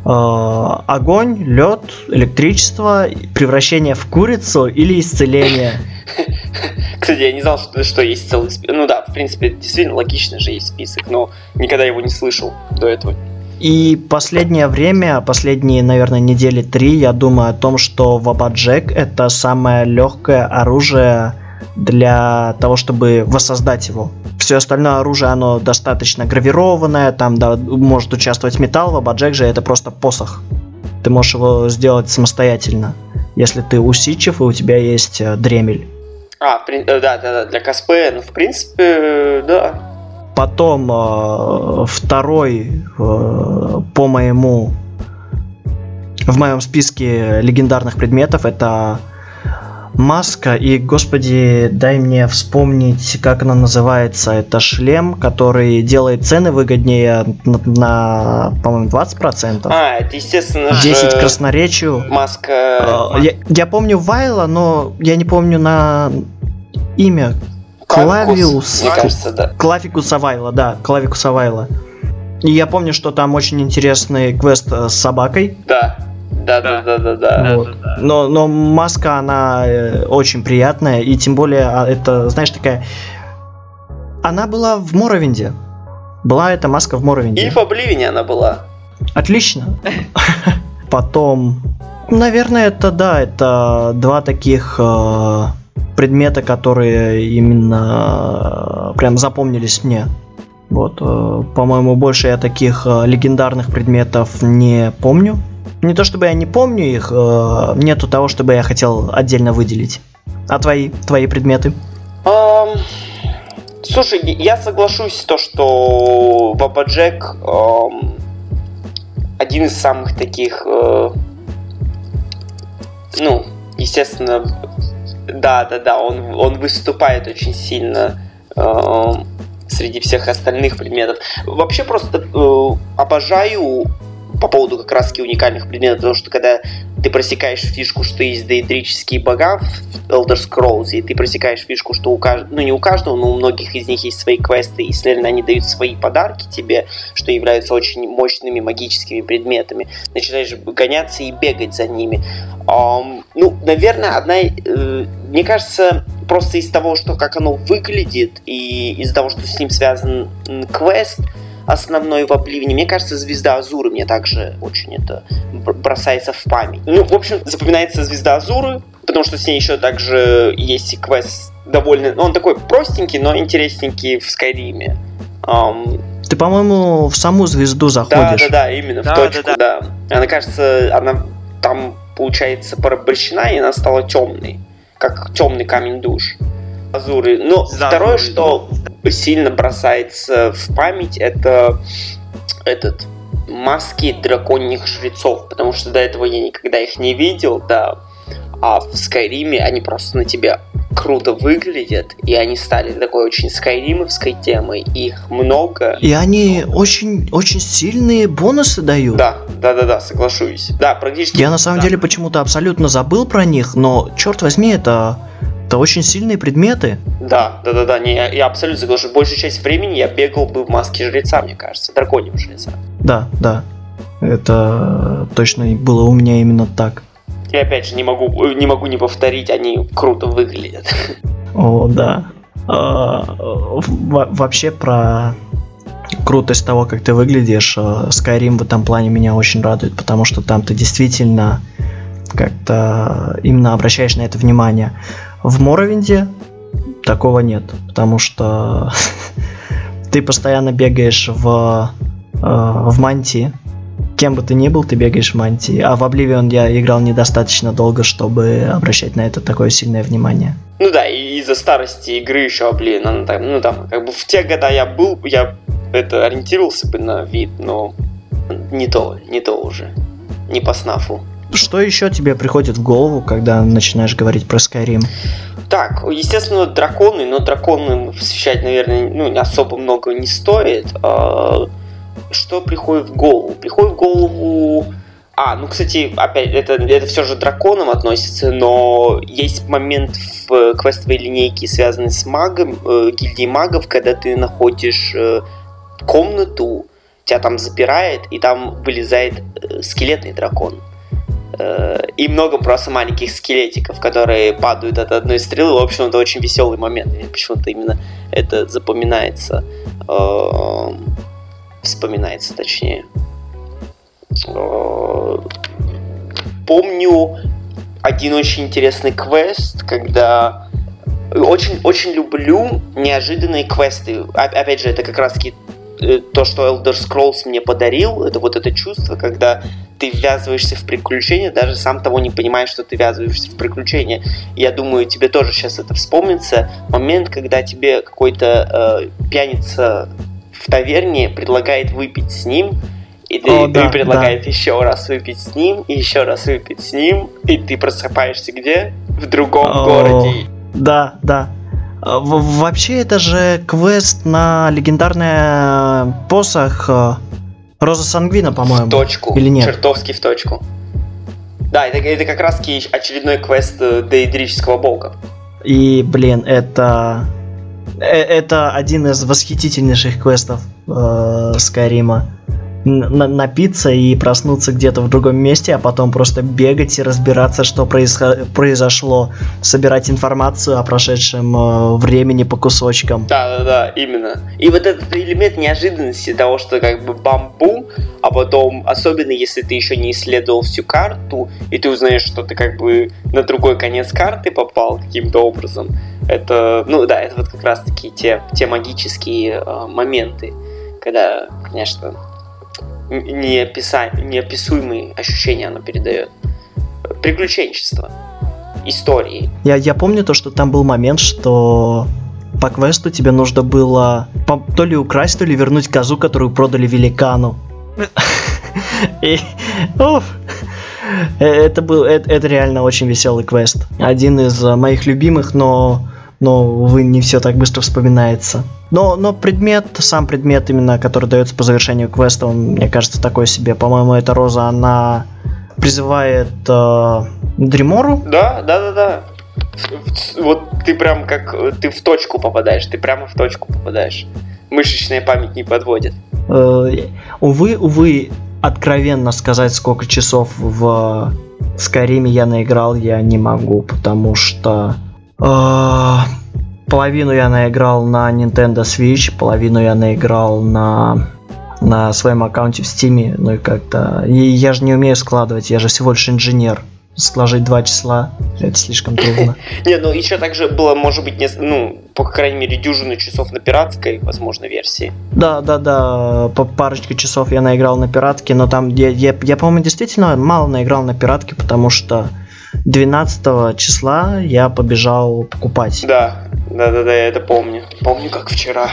S1: Огонь, лед, электричество, превращение в курицу или исцеление.
S2: Кстати, я не знал, что, что есть целый список. Ну да, в принципе, действительно логично же есть список, но никогда его не слышал до этого.
S1: И последнее время, последние, наверное, недели три, я думаю о том, что Вабаджек это самое легкое оружие для того, чтобы воссоздать его. Все остальное оружие, оно достаточно гравированное, там да, может участвовать металл, Вабаджек же это просто посох. Ты можешь его сделать самостоятельно, если ты усидчив и у тебя есть э, дремель.
S2: А, э, да, да, да, для косплея, ну, в принципе, да.
S1: Потом э, второй э, по моему в моем списке легендарных предметов это маска и, господи, дай мне вспомнить, как она называется. Это шлем, который делает цены выгоднее на, на по-моему, 20%.
S2: А, это, естественно
S1: 10 же... красноречию.
S2: Маска...
S1: Я, я помню Вайла, но я не помню на имя.
S2: Клавиус. Мне кажется, да.
S1: Клавикус Авайла, да, Клавикус Авайла. И я помню, что там очень интересный квест э, с собакой.
S2: Да. Да, да, да, да, да.
S1: Вот. Но, но маска, она э, очень приятная, и тем более, а, это, знаешь, такая... Она была в Моровинде. Была эта маска в Моровинде.
S2: И в Обливине она была.
S1: Отлично. Потом, наверное, это да, это два таких э, предмета, которые именно э, прям запомнились мне. Вот, э, по-моему, больше я таких э, легендарных предметов не помню. Не то чтобы я не помню их, нету того, чтобы я хотел отдельно выделить. А твои, твои предметы?
S2: Um, слушай, я соглашусь то, что Баба Джек um, один из самых таких, uh, ну, естественно, да, да, да, он, он выступает очень сильно э, среди всех остальных предметов. Вообще просто э, обожаю по поводу как раз уникальных предметов, потому что когда ты просекаешь фишку, что есть доэдрические бога в Elder Scrolls, и ты просекаешь фишку, что у каждого, ну не у каждого, но у многих из них есть свои квесты, и, следовательно, они дают свои подарки тебе, что являются очень мощными магическими предметами. Начинаешь гоняться и бегать за ними. Um, ну, наверное, одна... Э, мне кажется, просто из того, что как оно выглядит, и из-за того, что с ним связан квест, основной в Обливне. Мне кажется, звезда Азуры мне также очень это бросается в память. Ну, в общем, запоминается звезда Азуры, потому что с ней еще также есть квест довольно... Ну, он такой простенький, но интересненький в Скайриме. Um,
S1: ты, по-моему, в саму звезду заходишь.
S2: Да, да, да, именно да, в точку, да, да. да. Она, кажется, она там, получается, порабощена, и она стала темной, как темный камень душ. Азуры. Но да, второе, что сильно бросается в память, это этот маски драконьих жрецов, потому что до этого я никогда их не видел, да. А в Скайриме они просто на тебя круто выглядят, и они стали такой очень скайримовской темой, их много.
S1: И они очень, очень сильные бонусы дают.
S2: Да, да, да, да, соглашусь. Да, практически.
S1: Я на самом
S2: да.
S1: деле почему-то абсолютно забыл про них, но черт возьми, это это очень сильные предметы.
S2: Да, да, да, да, не, я, я абсолютно соглашусь. Большую часть времени я бегал бы в маске жреца, мне кажется, драконьего жреца.
S1: Да, да. Это точно было у меня именно так.
S2: И опять же, не могу, не могу не повторить, они круто выглядят.
S1: О, да. А, вообще про крутость того, как ты выглядишь, э, Skyrim в этом плане меня очень радует, потому что там ты действительно как-то именно обращаешь на это внимание. В Моровинде такого нет, потому что ты постоянно бегаешь в, э, в мантии, кем бы ты ни был, ты бегаешь в мантии. А в Oblivion я играл недостаточно долго, чтобы обращать на это такое сильное внимание.
S2: Ну да, и из-за старости игры еще Oblivion, она там, ну там, как бы в те года я был, я это ориентировался бы на вид, но не то, не то уже, не по снафу.
S1: Что еще тебе приходит в голову, когда начинаешь говорить про Skyrim?
S2: Так, естественно, драконы, но драконы посвящать, наверное, ну, особо много не стоит. А, что приходит в голову? Приходит в голову... А, ну, кстати, опять, это, это все же драконам относится, но есть момент в квестовой линейке, связанный с магом, э, гильдией магов, когда ты находишь э, комнату, тебя там запирает, и там вылезает э, скелетный дракон. Э, и много просто маленьких скелетиков, которые падают от одной стрелы. В общем, это очень веселый момент. Почему-то именно это запоминается. Э, вспоминается, точнее. Э, помню один очень интересный квест, когда очень, очень люблю неожиданные квесты. Опять же, это как раз таки то, что Elder Scrolls мне подарил, это вот это чувство, когда ты ввязываешься в приключения, даже сам того не понимаешь, что ты ввязываешься в приключения. Я думаю, тебе тоже сейчас это вспомнится. Момент, когда тебе какой-то э, пьяница в таверне предлагает выпить с ним, и ты, О, да, предлагает да. еще раз выпить с ним, и еще раз выпить с ним, и ты просыпаешься где? В другом О, городе.
S1: Да, да. А, вообще это же квест на легендарный посох э, Роза Сангвина, по-моему.
S2: В точку.
S1: Или нет?
S2: Чертовски в точку. Да, это, это как раз очередной квест э, доидрического бога.
S1: И, блин, это... Э, это один из восхитительнейших квестов э, Скайрима напиться и проснуться где-то в другом месте, а потом просто бегать и разбираться, что произошло, собирать информацию о прошедшем э, времени по кусочкам.
S2: Да, да, да, именно. И вот этот элемент неожиданности того, что как бы бамбу, а потом, особенно если ты еще не исследовал всю карту, и ты узнаешь, что ты как бы на другой конец карты попал каким-то образом, это, ну да, это вот как раз-таки те, те магические э, моменты, когда, конечно, неописа... неописуемые ощущения оно передает. Приключенчество, истории.
S1: Я, я помню то, что там был момент, что по квесту тебе нужно было то ли украсть, то ли вернуть козу, которую продали великану. И, уф, э, это был, это, это реально очень веселый квест. Один из э, моих любимых, но но, увы, не все так быстро вспоминается. Но, но предмет, сам предмет именно, который дается по завершению квеста, он, мне кажется, такой себе. По-моему, эта роза, она призывает э, Дримору.
S2: Да, да, да, да. Вот ты прям как ты в точку попадаешь, ты прямо в точку попадаешь. Мышечная память не подводит.
S1: Э, увы, увы, откровенно сказать, сколько часов в Скайриме я наиграл, я не могу, потому что половину я наиграл на Nintendo Switch, половину я наиграл на на своем аккаунте в Steam, ну и как-то... И я же не умею складывать, я же всего лишь инженер. Сложить два числа, это слишком трудно.
S2: Не, ну еще также было, может быть, ну, по крайней мере, дюжины часов на пиратской, возможно, версии.
S1: Да, да, да, по парочке часов я наиграл на пиратке, но там я, я, я по-моему, действительно мало наиграл на пиратке, потому что 12 числа я побежал покупать.
S2: Да, да, да, да, я это помню. Помню, как вчера.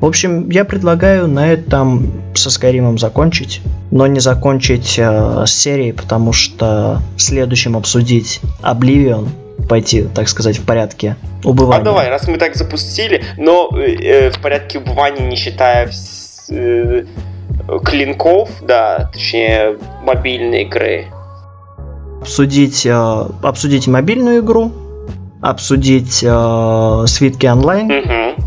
S1: В общем, я предлагаю на этом со Скайримом закончить, но не закончить э, с серией, потому что в следующем обсудить Oblivion, пойти, так сказать, в порядке убывания. А
S2: давай, раз мы так запустили, но э, в порядке убывания, не считая э, клинков, да, точнее, мобильной игры,
S1: обсудить, э, обсудить мобильную игру, обсудить э, свитки онлайн.
S2: Угу.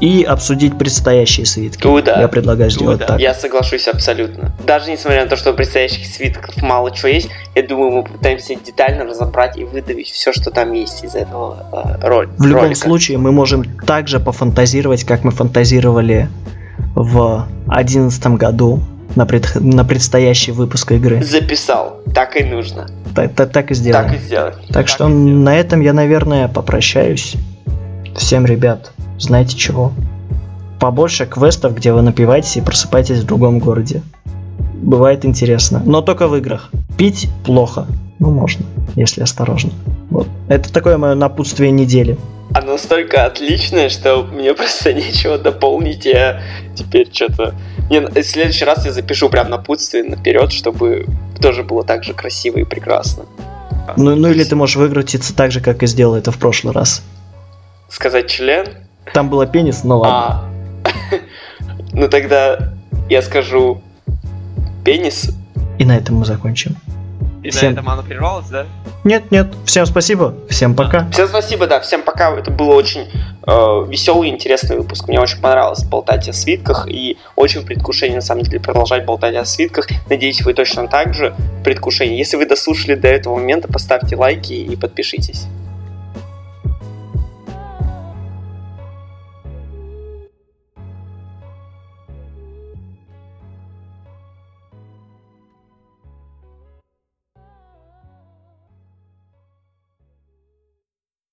S1: и обсудить предстоящие свитки.
S2: Ну да.
S1: Я предлагаю сделать
S2: да.
S1: так.
S2: Я соглашусь абсолютно. Даже несмотря на то, что предстоящих свитках мало чего есть, я думаю, мы попытаемся детально разобрать и выдавить все, что там есть из этого э, роль,
S1: В любом
S2: ролика.
S1: случае, мы можем также пофантазировать, как мы фантазировали в одиннадцатом году на, пред- на предстоящий выпуск игры.
S2: Записал. Так и нужно.
S1: Так, так- так и сделаем.
S2: Так и сделать.
S1: Так что
S2: и сделать.
S1: на этом я, наверное, попрощаюсь. Всем, ребят, знаете чего? Побольше квестов, где вы напиваетесь и просыпаетесь в другом городе. Бывает интересно. Но только в играх. Пить плохо. Ну, можно, если осторожно. Вот. Это такое мое напутствие недели.
S2: Оно настолько отличное, что мне просто нечего дополнить. Я теперь что-то... Не, в следующий раз я запишу прям напутствие наперед, чтобы тоже было так же красиво и прекрасно.
S1: Ну, ну или ты можешь выкрутиться так же, как и сделал это в прошлый раз.
S2: Сказать член?
S1: Там было пенис, но ладно.
S2: А. Ну тогда я скажу пенис.
S1: И на этом мы закончим.
S4: И
S1: Всем-
S4: на этом оно прервалось, да?
S1: Нет, нет. Всем спасибо. Всем пока.
S2: Всем спасибо, да, всем пока. Это был очень э, веселый интересный выпуск. Мне очень понравилось болтать о свитках и очень в предвкушении, на самом деле, продолжать болтать о свитках. Надеюсь, вы точно так же в предвкушении. Если вы дослушали до этого момента, поставьте лайки и подпишитесь.